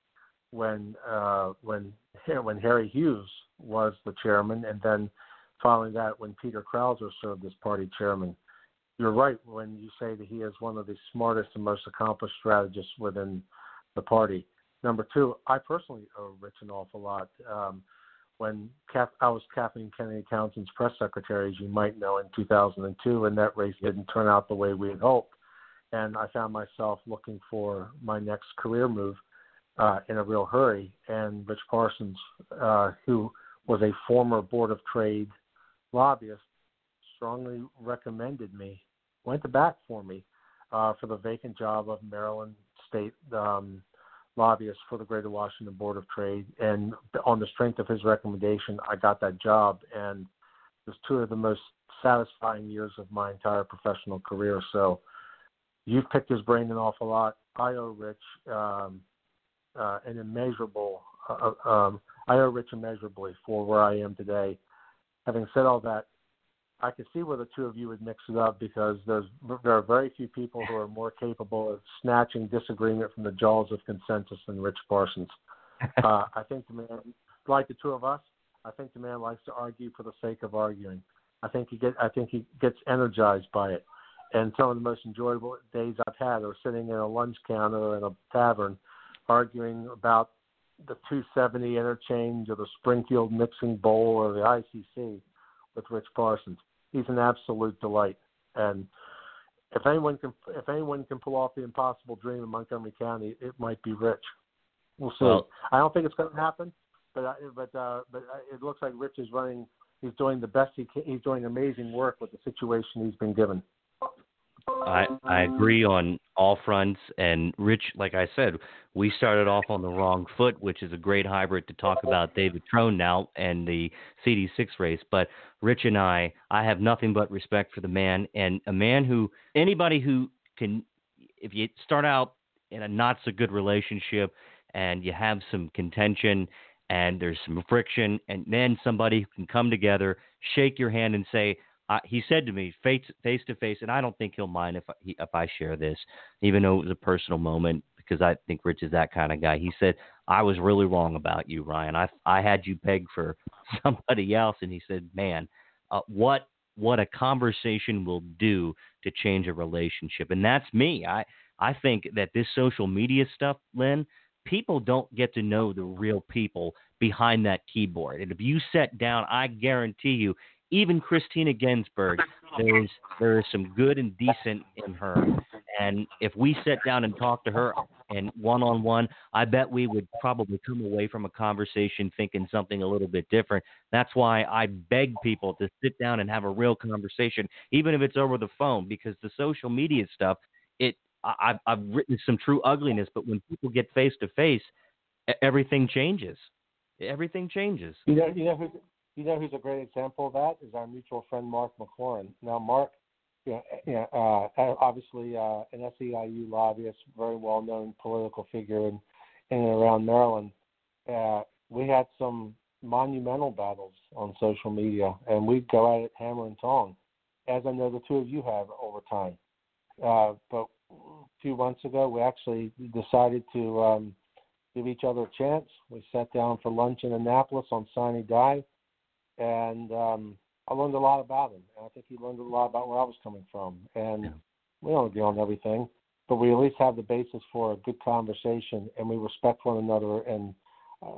when uh, when when Harry Hughes was the chairman, and then following that when Peter Krauser served as party chairman you're right when you say that he is one of the smartest and most accomplished strategists within the party. Number two, I personally owe Rich an awful lot. Um, when I was Kathleen Kennedy Townsend's press secretary, as you might know, in 2002, and that race didn't turn out the way we had hoped, and I found myself looking for my next career move uh, in a real hurry. And Rich Parsons, uh, who was a former Board of Trade lobbyist, strongly recommended me, went to bat for me uh, for the vacant job of Maryland State um, lobbyist for the Greater Washington Board of Trade. And on the strength of his recommendation, I got that job. And it was two of the most satisfying years of my entire professional career. So you've picked his brain an awful lot. I owe Rich um, uh, an immeasurable. Uh, uh, um, I owe Rich immeasurably for where I am today. Having said all that, I could see where the two of you would mix it up because there's there are very few people who are more capable of snatching disagreement from the jaws of consensus than Rich Parsons. uh, I think the man, like the two of us, I think the man likes to argue for the sake of arguing. I think he get I think he gets energized by it. And some of the most enjoyable days I've had are sitting in a lunch counter in a tavern, arguing about the 270 interchange or the Springfield mixing bowl or the ICC with Rich Parsons he's an absolute delight. And if anyone can if anyone can pull off the impossible dream in Montgomery County, it might be Rich. We'll see. Well, I don't think it's going to happen, but I, but uh, but it looks like Rich is running. He's doing the best he can. He's doing amazing work with the situation he's been given. I I agree on all fronts. And Rich, like I said, we started off on the wrong foot, which is a great hybrid to talk about David Trone now and the CD6 race. But Rich and I, I have nothing but respect for the man and a man who anybody who can, if you start out in a not so good relationship and you have some contention and there's some friction, and then somebody who can come together, shake your hand, and say, uh, he said to me face face to face, and I don't think he'll mind if I, if I share this, even though it was a personal moment because I think Rich is that kind of guy. He said I was really wrong about you, Ryan. I I had you pegged for somebody else, and he said, man, uh, what what a conversation will do to change a relationship, and that's me. I I think that this social media stuff, Len, people don't get to know the real people behind that keyboard. And if you sit down, I guarantee you, even Christina Ginsburg, there's there is some good and decent in her. And if we sat down and talked to her and one on one, I bet we would probably come away from a conversation thinking something a little bit different. That's why I beg people to sit down and have a real conversation, even if it's over the phone, because the social media stuff, it I've I've written some true ugliness, but when people get face to face, everything changes. Everything changes. You know, you know you know who's a great example of that is our mutual friend Mark McLaurin. Now, Mark, you know, know, uh, obviously uh, an SEIU lobbyist, very well known political figure in, in and around Maryland. Uh, we had some monumental battles on social media, and we'd go at it hammer and tong, as I know the two of you have over time. Uh, but a few months ago, we actually decided to um, give each other a chance. We sat down for lunch in Annapolis on Sine Die and um, I learned a lot about him. And I think he learned a lot about where I was coming from. And yeah. we don't agree on everything, but we at least have the basis for a good conversation, and we respect one another. And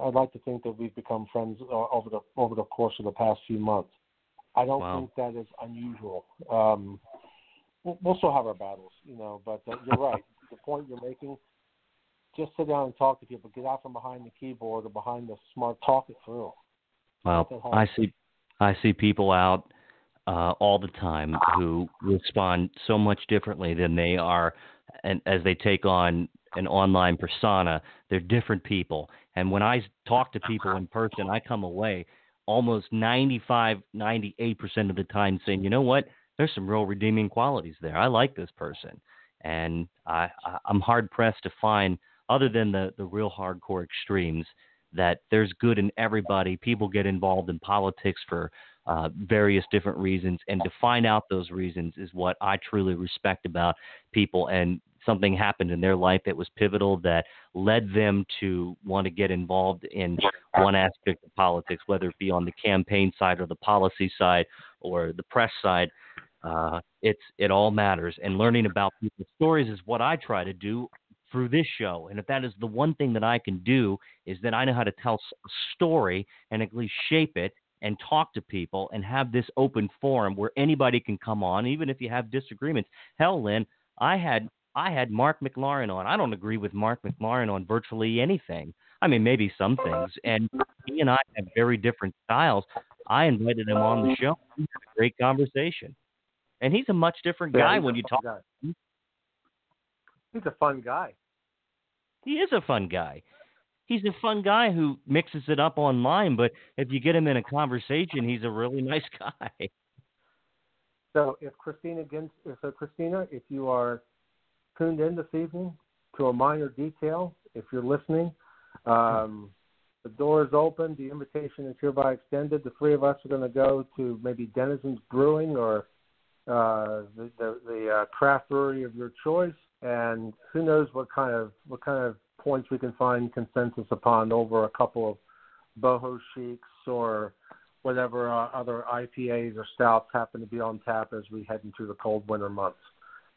I'd like to think that we've become friends uh, over the over the course of the past few months. I don't wow. think that is unusual. Um, we'll, we'll still have our battles, you know, but uh, you're right. the point you're making, just sit down and talk to people. Get out from behind the keyboard or behind the smart. Talk it through. Well, I see I see people out uh, all the time who respond so much differently than they are, and as they take on an online persona, they're different people. And when I talk to people in person, I come away almost 95, 98% of the time saying, you know what, there's some real redeeming qualities there. I like this person, and I, I I'm hard pressed to find other than the the real hardcore extremes that there's good in everybody. People get involved in politics for uh, various different reasons, and to find out those reasons is what I truly respect about people. And something happened in their life that was pivotal that led them to want to get involved in one aspect of politics, whether it be on the campaign side or the policy side or the press side. Uh, it's it all matters, and learning about people's stories is what I try to do through this show. And if that is the one thing that I can do, is that I know how to tell a story and at least shape it and talk to people and have this open forum where anybody can come on, even if you have disagreements. Hell, Len, I had I had Mark McLaurin on. I don't agree with Mark McLaurin on virtually anything. I mean, maybe some things. And he and I have very different styles. I invited him on the show. We had a great conversation. And he's a much different guy Yeah, when you talk. guy. He's a fun guy. He is a fun guy. He's a fun guy who mixes it up online, but if you get him in a conversation, he's a really nice guy. So if Christina so Christina, if you are tuned in this evening to a Miner Detail, if you're listening, um, the door is open. The invitation is hereby extended. The three of us are going to go to maybe Denizens Brewing or uh, the the, the uh, craft brewery of your choice, and who knows what kind of what kind of points we can find consensus upon over a couple of boho sheiks or whatever uh, other IPAs or stouts happen to be on tap as we head into the cold winter months.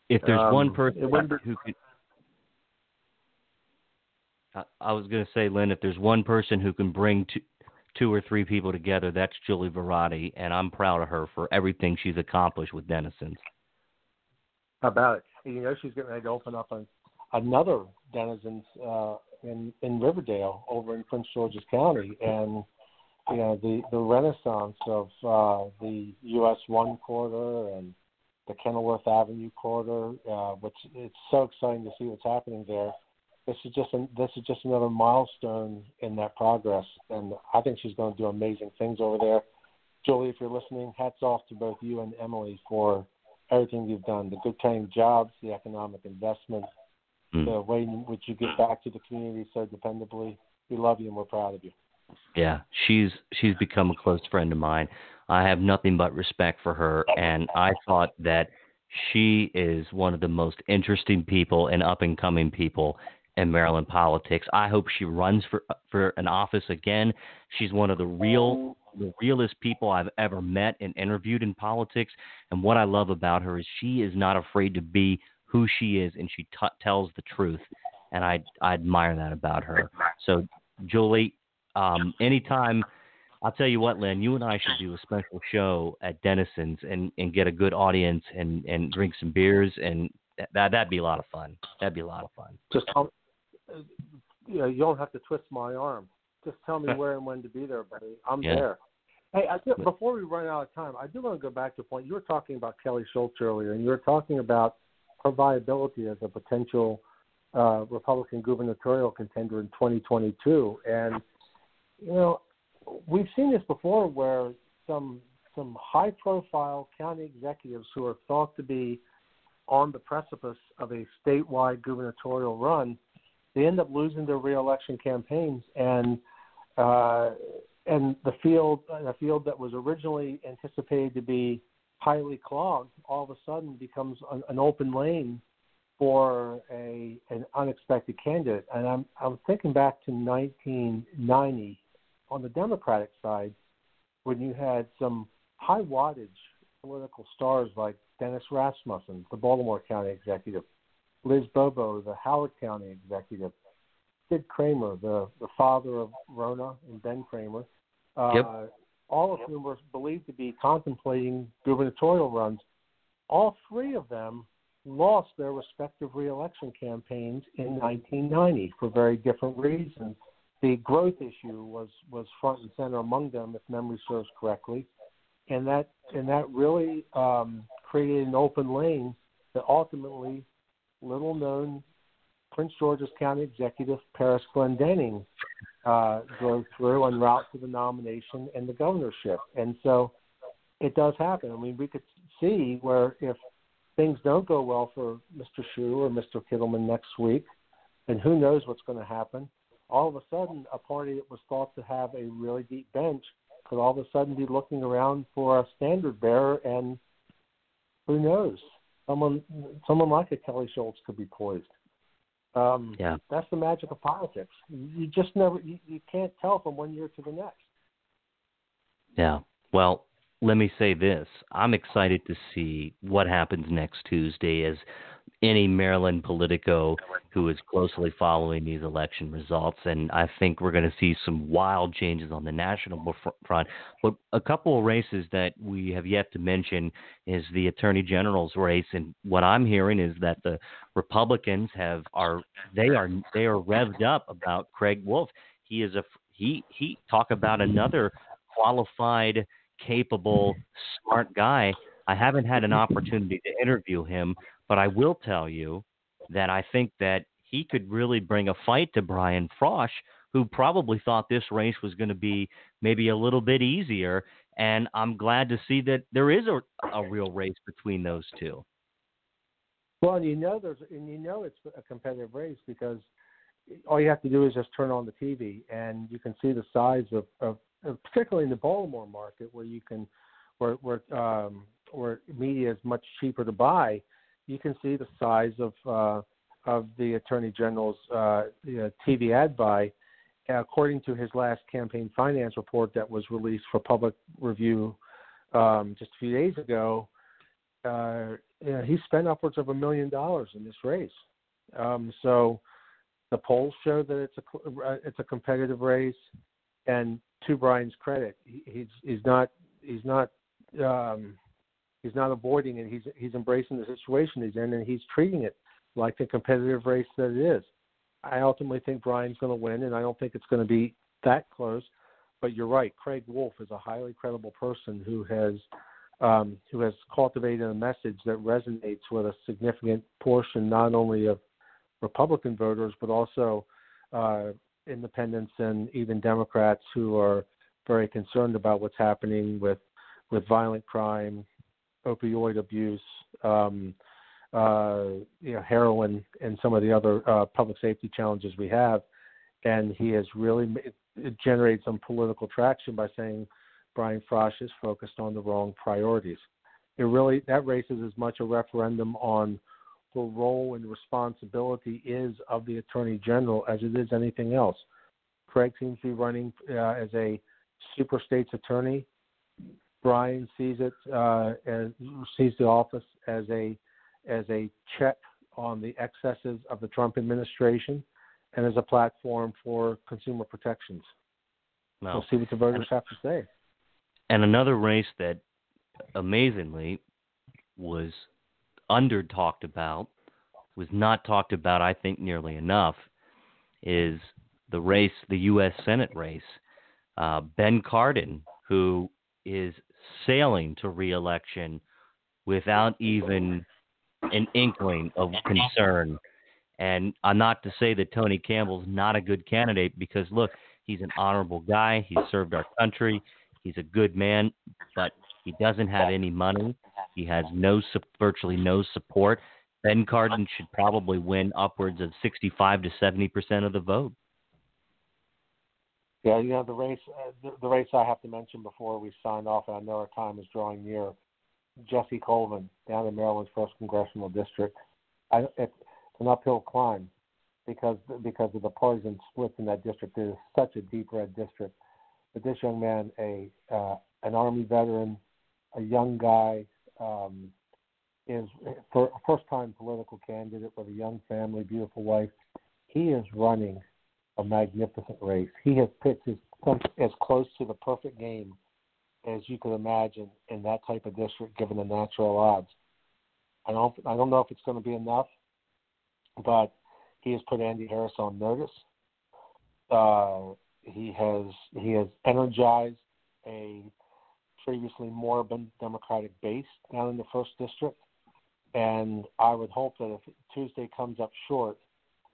If there's Um, one person be- who could, I, I was going to say, Len, if there's one person who can bring two, two or three people together, that's Julie Verratti, and I'm proud of her for everything she's accomplished with Denizens. How about it? You know, she's getting ready to open up an, another Denizens uh, in in Riverdale over in Prince George's County, and you know the the renaissance of uh, the US One Quarter and the Kenilworth Avenue Quarter, uh, which it's so exciting to see what's happening there. This is just an, this is just another milestone in that progress, and I think she's going to do amazing things over there. Julie, if you're listening, hats off to both you and Emily for everything you've done, the good paying jobs, the economic investment, Mm. the way in which you give back to the community so dependably. We love you and we're proud of you. Yeah, she's she's become a close friend of mine. I have nothing but respect for her, and I thought that she is one of the most interesting people and up and coming people in Maryland politics. I hope she runs for for an office again. She's one of the real the realest people I've ever met and interviewed in politics. And what I love about her is she is not afraid to be who she is, and she t- tells the truth. And I I admire that about her. So Julie, um, anytime. I'll tell you what, Len, you and I should do a special show at Denizens and, and get a good audience and, and drink some beers and that that'd be a lot of fun. That'd be a lot of fun. Just tell, you know, you don't have to twist my arm. Just tell me where and when to be there, buddy. I'm Yeah. there. Hey, I do, before we run out of time, I do want to go back to a point. You were talking about Kelly Schulz earlier, and you were talking about her viability as a potential uh, Republican gubernatorial contender in 2022. And you know, we've seen this before, where some some high-profile county executives who are thought to be on the precipice of a statewide gubernatorial run, they end up losing their reelection campaigns, and uh, and the field, a field that was originally anticipated to be highly clogged, all of a sudden becomes an, an open lane for a an unexpected candidate. And I'm I'm thinking back to 1990 on the Democratic side, when you had some high wattage political stars like Dennis Rasmussen, the Baltimore County executive, Liz Bobo, the Howard County executive, Sid Kramer, the, the father of Rona and Ben Kramer, uh, Yep. all of whom were believed to be contemplating gubernatorial runs. All three of them lost their respective reelection campaigns in 1990 for very different reasons. The growth issue was, was front and center among them, if memory serves correctly, and that and that really um, created an open lane that ultimately little known Prince George's County Executive Paris Glendening uh, drove through en route to the nomination and the governorship. And so it does happen. I mean, we could see where if things don't go well for Mr. Schuh or Mr. Kittleman next week, and who knows what's going to happen, all of a sudden a party that was thought to have a really deep bench could all of a sudden be looking around for a standard bearer and who knows? Someone someone like a Kelly Schulz could be poised. Um, Yeah. That's the magic of politics. You just never you, you can't tell from one year to the next. Yeah. Well, let me say this. I'm excited to see what happens next Tuesday as any Maryland Politico who is closely following these election results. And I think we're going to see some wild changes on the national front. But a couple of races that we have yet to mention is the Attorney General's race. And what I'm hearing is that the Republicans have are they are they are revved up about Craig Wolf. He is a he he talk about another qualified, capable, smart guy. I haven't had an opportunity to interview him, but I will tell you that I think that he could really bring a fight to Brian Frosh, who probably thought this race was going to be maybe a little bit easier. And I'm glad to see that there is a, a real race between those two. Well, and you know there's and you know it's a competitive race because all you have to do is just turn on the TV and you can see the size of, of, of particularly in the Baltimore market where you can where where um, where media is much cheaper to buy you can see the size of uh, of the attorney general's uh, TV ad buy. According to his last campaign finance report that was released for public review um, just a few days ago, uh, he spent upwards of a million dollars in this race. Um, so the polls show that it's a uh, it's a competitive race, and to Brian's credit, he, he's he's not he's not um, He's not avoiding it. He's he's embracing the situation he's in, and he's treating it like the competitive race that it is. I ultimately think Brian's going to win, and I don't think it's going to be that close. But you're right. Craig Wolf is a highly credible person who has um, who has cultivated a message that resonates with a significant portion, not only of Republican voters, but also uh, independents and even Democrats who are very concerned about what's happening with with violent crime, opioid abuse, um, uh, you know, heroin, and some of the other uh, public safety challenges we have. And he has really generated some political traction by saying Brian Frosh is focused on the wrong priorities. It really that race is as much a referendum on the role and responsibility is of the attorney general as it is anything else. Craig seems to be running uh, as a super state's attorney Brian sees it uh, as sees the office as a as a check on the excesses of the Trump administration and as a platform for consumer protections. No. We'll see what the voters and, have to say. And another race that amazingly was under talked about, was not talked about, I think, nearly enough, is the race, the U.S. Senate race. Uh, ben Cardin, who is sailing to reelection without even an inkling of concern. And I'm not to say that Tony Campbell's not a good candidate because look, he's an honorable guy. He served our country. He's a good man, but he doesn't have any money. He has no virtually no support. Ben Cardin should probably win upwards of 65 to 70 percent of the vote. Yeah, you know the race. Uh, the, the race I have to mention before we sign off, and I know our time is drawing near. Jesse Colvin down in Maryland's first congressional district. I, it's an uphill climb because because of the partisan splits in that district. It is such a deep red district. But this young man, a uh, an army veteran, a young guy, um, is for a first time political candidate with a young family, beautiful wife. He is running a magnificent race. He has pitched his, as close to the perfect game as you could imagine in that type of district, given the natural odds. I don't, I don't know if it's going to be enough, but he has put Andy Harris on notice. Uh, he has he has energized a previously moribund Democratic base down in the first district, and I would hope that if Tuesday comes up short,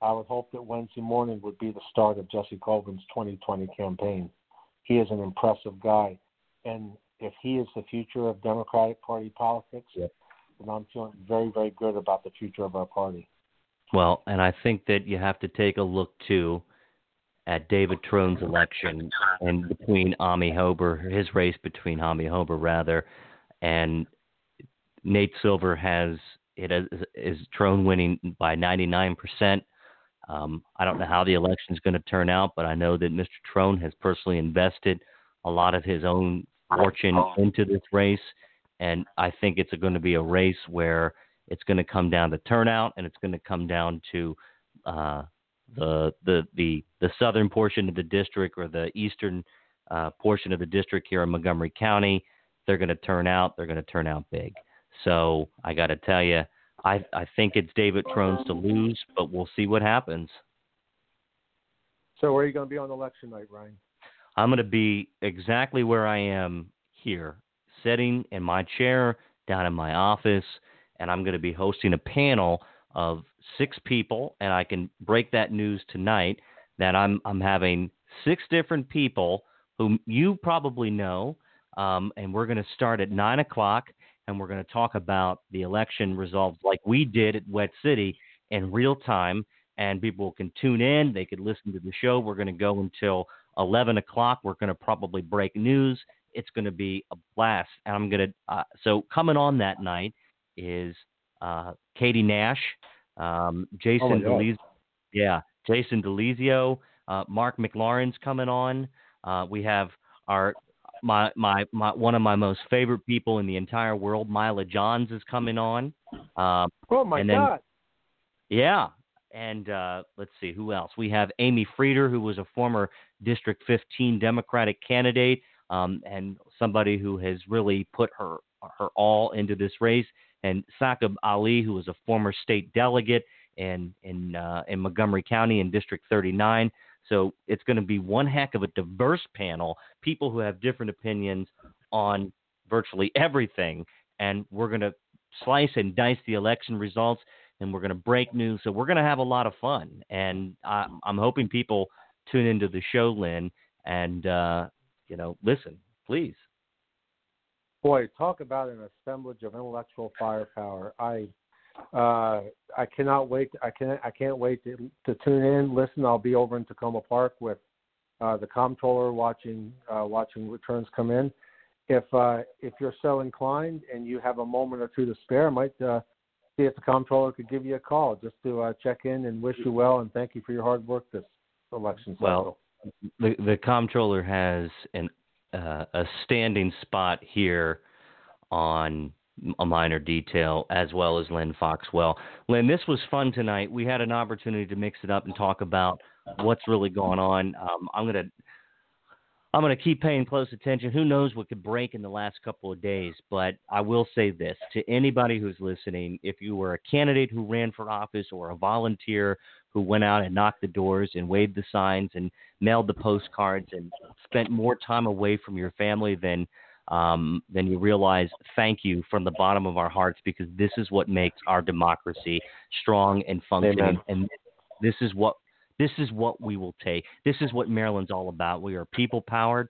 I would hope that Wednesday morning would be the start of Jesse Colvin's 2020 campaign. He is an impressive guy, and if he is the future of Democratic Party politics, yep. then I'm feeling very, very good about the future of our party. Well, and I think that you have to take a look too at David Trone's election and between Amie Hoeber, his race between Amie Hoeber rather, and Nate Silver has it is, is Trone winning by 99 percent. Um, I don't know how the election is going to turn out, but I know that Mr. Trone has personally invested a lot of his own fortune into this race, and I think it's going to be a race where It's going to come down to turnout, and it's going to come down to uh, the the the the southern portion of the district or the eastern uh, portion of the district here in Montgomery County. They're going to turn out. They're going to turn out big. So I got to tell you, I I think it's David Trone's to lose, but we'll see what happens. So where are you going to be on election night, Ryan? I'm going to be exactly where I am here, sitting in my chair down in my office, and I'm going to be hosting a panel of six people, and I can break that news tonight that I'm I'm having six different people whom you probably know, um, and we're going to start at nine o'clock, and we're going to talk about the election results like we did at Wet City in real time, and people can tune in. They could listen to the show. We're going to go until 11 o'clock. We're going to probably break news. It's going to be a blast. And I'm going to, uh, so coming on that night is uh, Katie Nash, um, Jason oh DeLizio. Yeah, Jason DeLizio, uh, Mark McLaurin's coming on. Uh, we have our my, my my one of my most favorite people in the entire world, Mila Johns, is coming on. Um, oh my then, God! Yeah, and uh, let's see who else. We have Amy Frieder, who was a former District 15 Democratic candidate um, and somebody who has really put her her all into this race, and Saqib Ali, who was a former state delegate in in uh, in Montgomery County in District 39. So it's going to be one heck of a diverse panel, people who have different opinions on virtually everything, and we're going to slice and dice the election results and we're going to break news. So we're going to have a lot of fun. And I, am hoping people tune into the show, Len, and, uh, you know, listen, please. Boy, talk about an assemblage of intellectual firepower. I uh, I cannot wait. I can't. I can't wait to, to tune in. Listen, I'll be over in Takoma Park with uh, the comptroller watching uh, watching returns come in. If uh, if you're so inclined and you have a moment or two to spare, I might uh, see if the comptroller could give you a call just to uh, check in and wish you well and thank you for your hard work this election cycle. Well, the the comptroller has an uh, a standing spot here on a Miner Detail as well as Len Foxwell. Len, this was fun tonight. We had an opportunity to mix it up and talk about what's really going on. Um, I'm to I'm to keep paying close attention. Who knows what could break in the last couple of days? But I will say this to anybody who's listening if you were a candidate who ran for office or a volunteer who went out and knocked the doors and waved the signs and mailed the postcards and spent more time away from your family than um, then you realize thank you from the bottom of our hearts because this is what makes our democracy strong and functioning. Amen. And this is what this is what we will take. This is what Maryland's all about. We are people powered.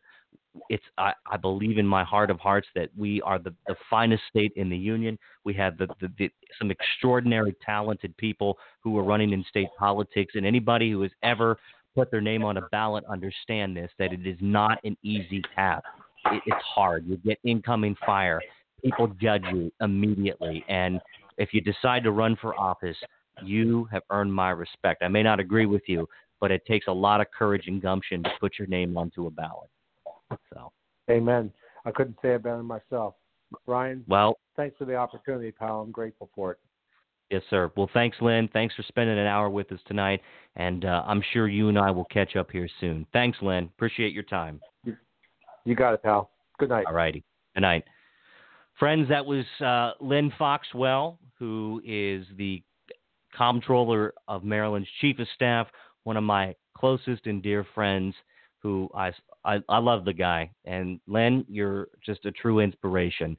It's I, I, believe in my heart of hearts that we are the, the finest state in the union. We have the, the, the, some extraordinary talented people who are running in state politics, and anybody who has ever put their name on a ballot understand this that it is not an easy task. It, it's hard. You get incoming fire. People judge you immediately, and if you decide to run for office, you have earned my respect. I may not agree with you, but it takes a lot of courage and gumption to put your name onto a ballot. So, amen. I couldn't say it better myself. Ryan, well, thanks for the opportunity, pal. I'm grateful for it. Yes, sir. Well, thanks, Len. Thanks for spending an hour with us tonight, and uh, I'm sure you and I will catch up here soon. Thanks, Len. Appreciate your time. You got it, pal. Good night. All righty. Good night. Friends, that was uh, Len Foxwell, who is the comptroller of Maryland's chief of staff, one of my closest and dear friends who I, I, I love the guy. And Len, you're just a true inspiration.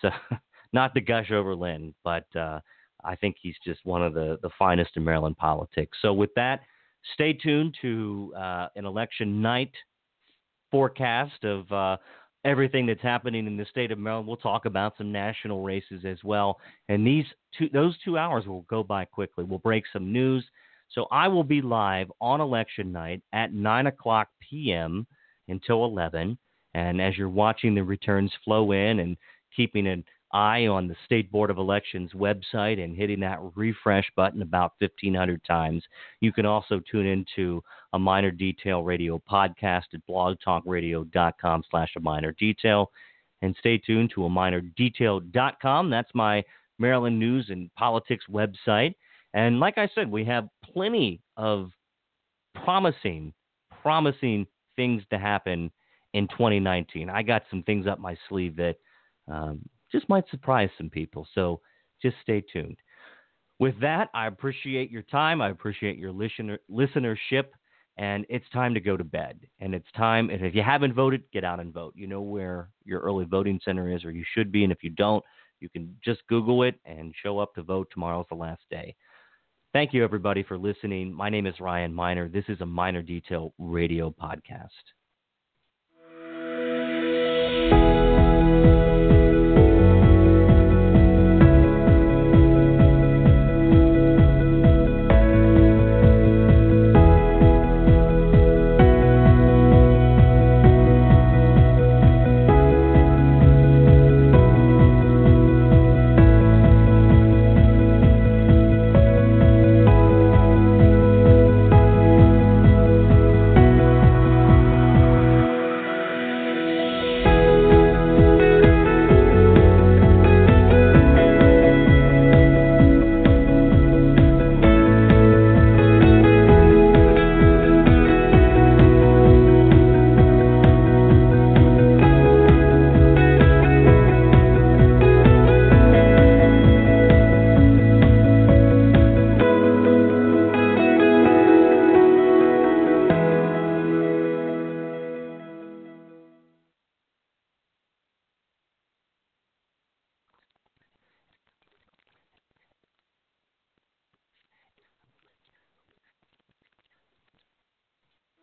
So not to gush over Len, but uh, I think he's just one of the, the finest in Maryland politics. So with that, stay tuned to uh, an election night forecast of uh, everything that's happening in the state of Maryland. We'll talk about some national races as well. And these two, those two hours will go by quickly. We'll break some news. So I will be live on election night at 9 o'clock p.m. until 11. And as you're watching the returns flow in and keeping an eye on the State Board of Elections website and hitting that refresh button about 1,500 times. You can also tune into a Miner Detail Radio podcast at blogtalkradio.com slash a minor detail. And stay tuned to a minordetail.com. That's my Maryland News and Politics website. And like I said, we have plenty of promising, promising things to happen in 2019. I got some things up my sleeve that um, just might surprise some people. So just stay tuned. With that, I appreciate your time. I appreciate your listener, listenership. And it's time to go to bed. And it's time, and if you haven't voted, get out and vote. You know where your early voting center is, or you should be. And if you don't, you can just Google it and show up to vote. Tomorrow's the last day. Thank you, everybody, for listening. My name is Ryan Miner. This is a Miner Detail Radio podcast.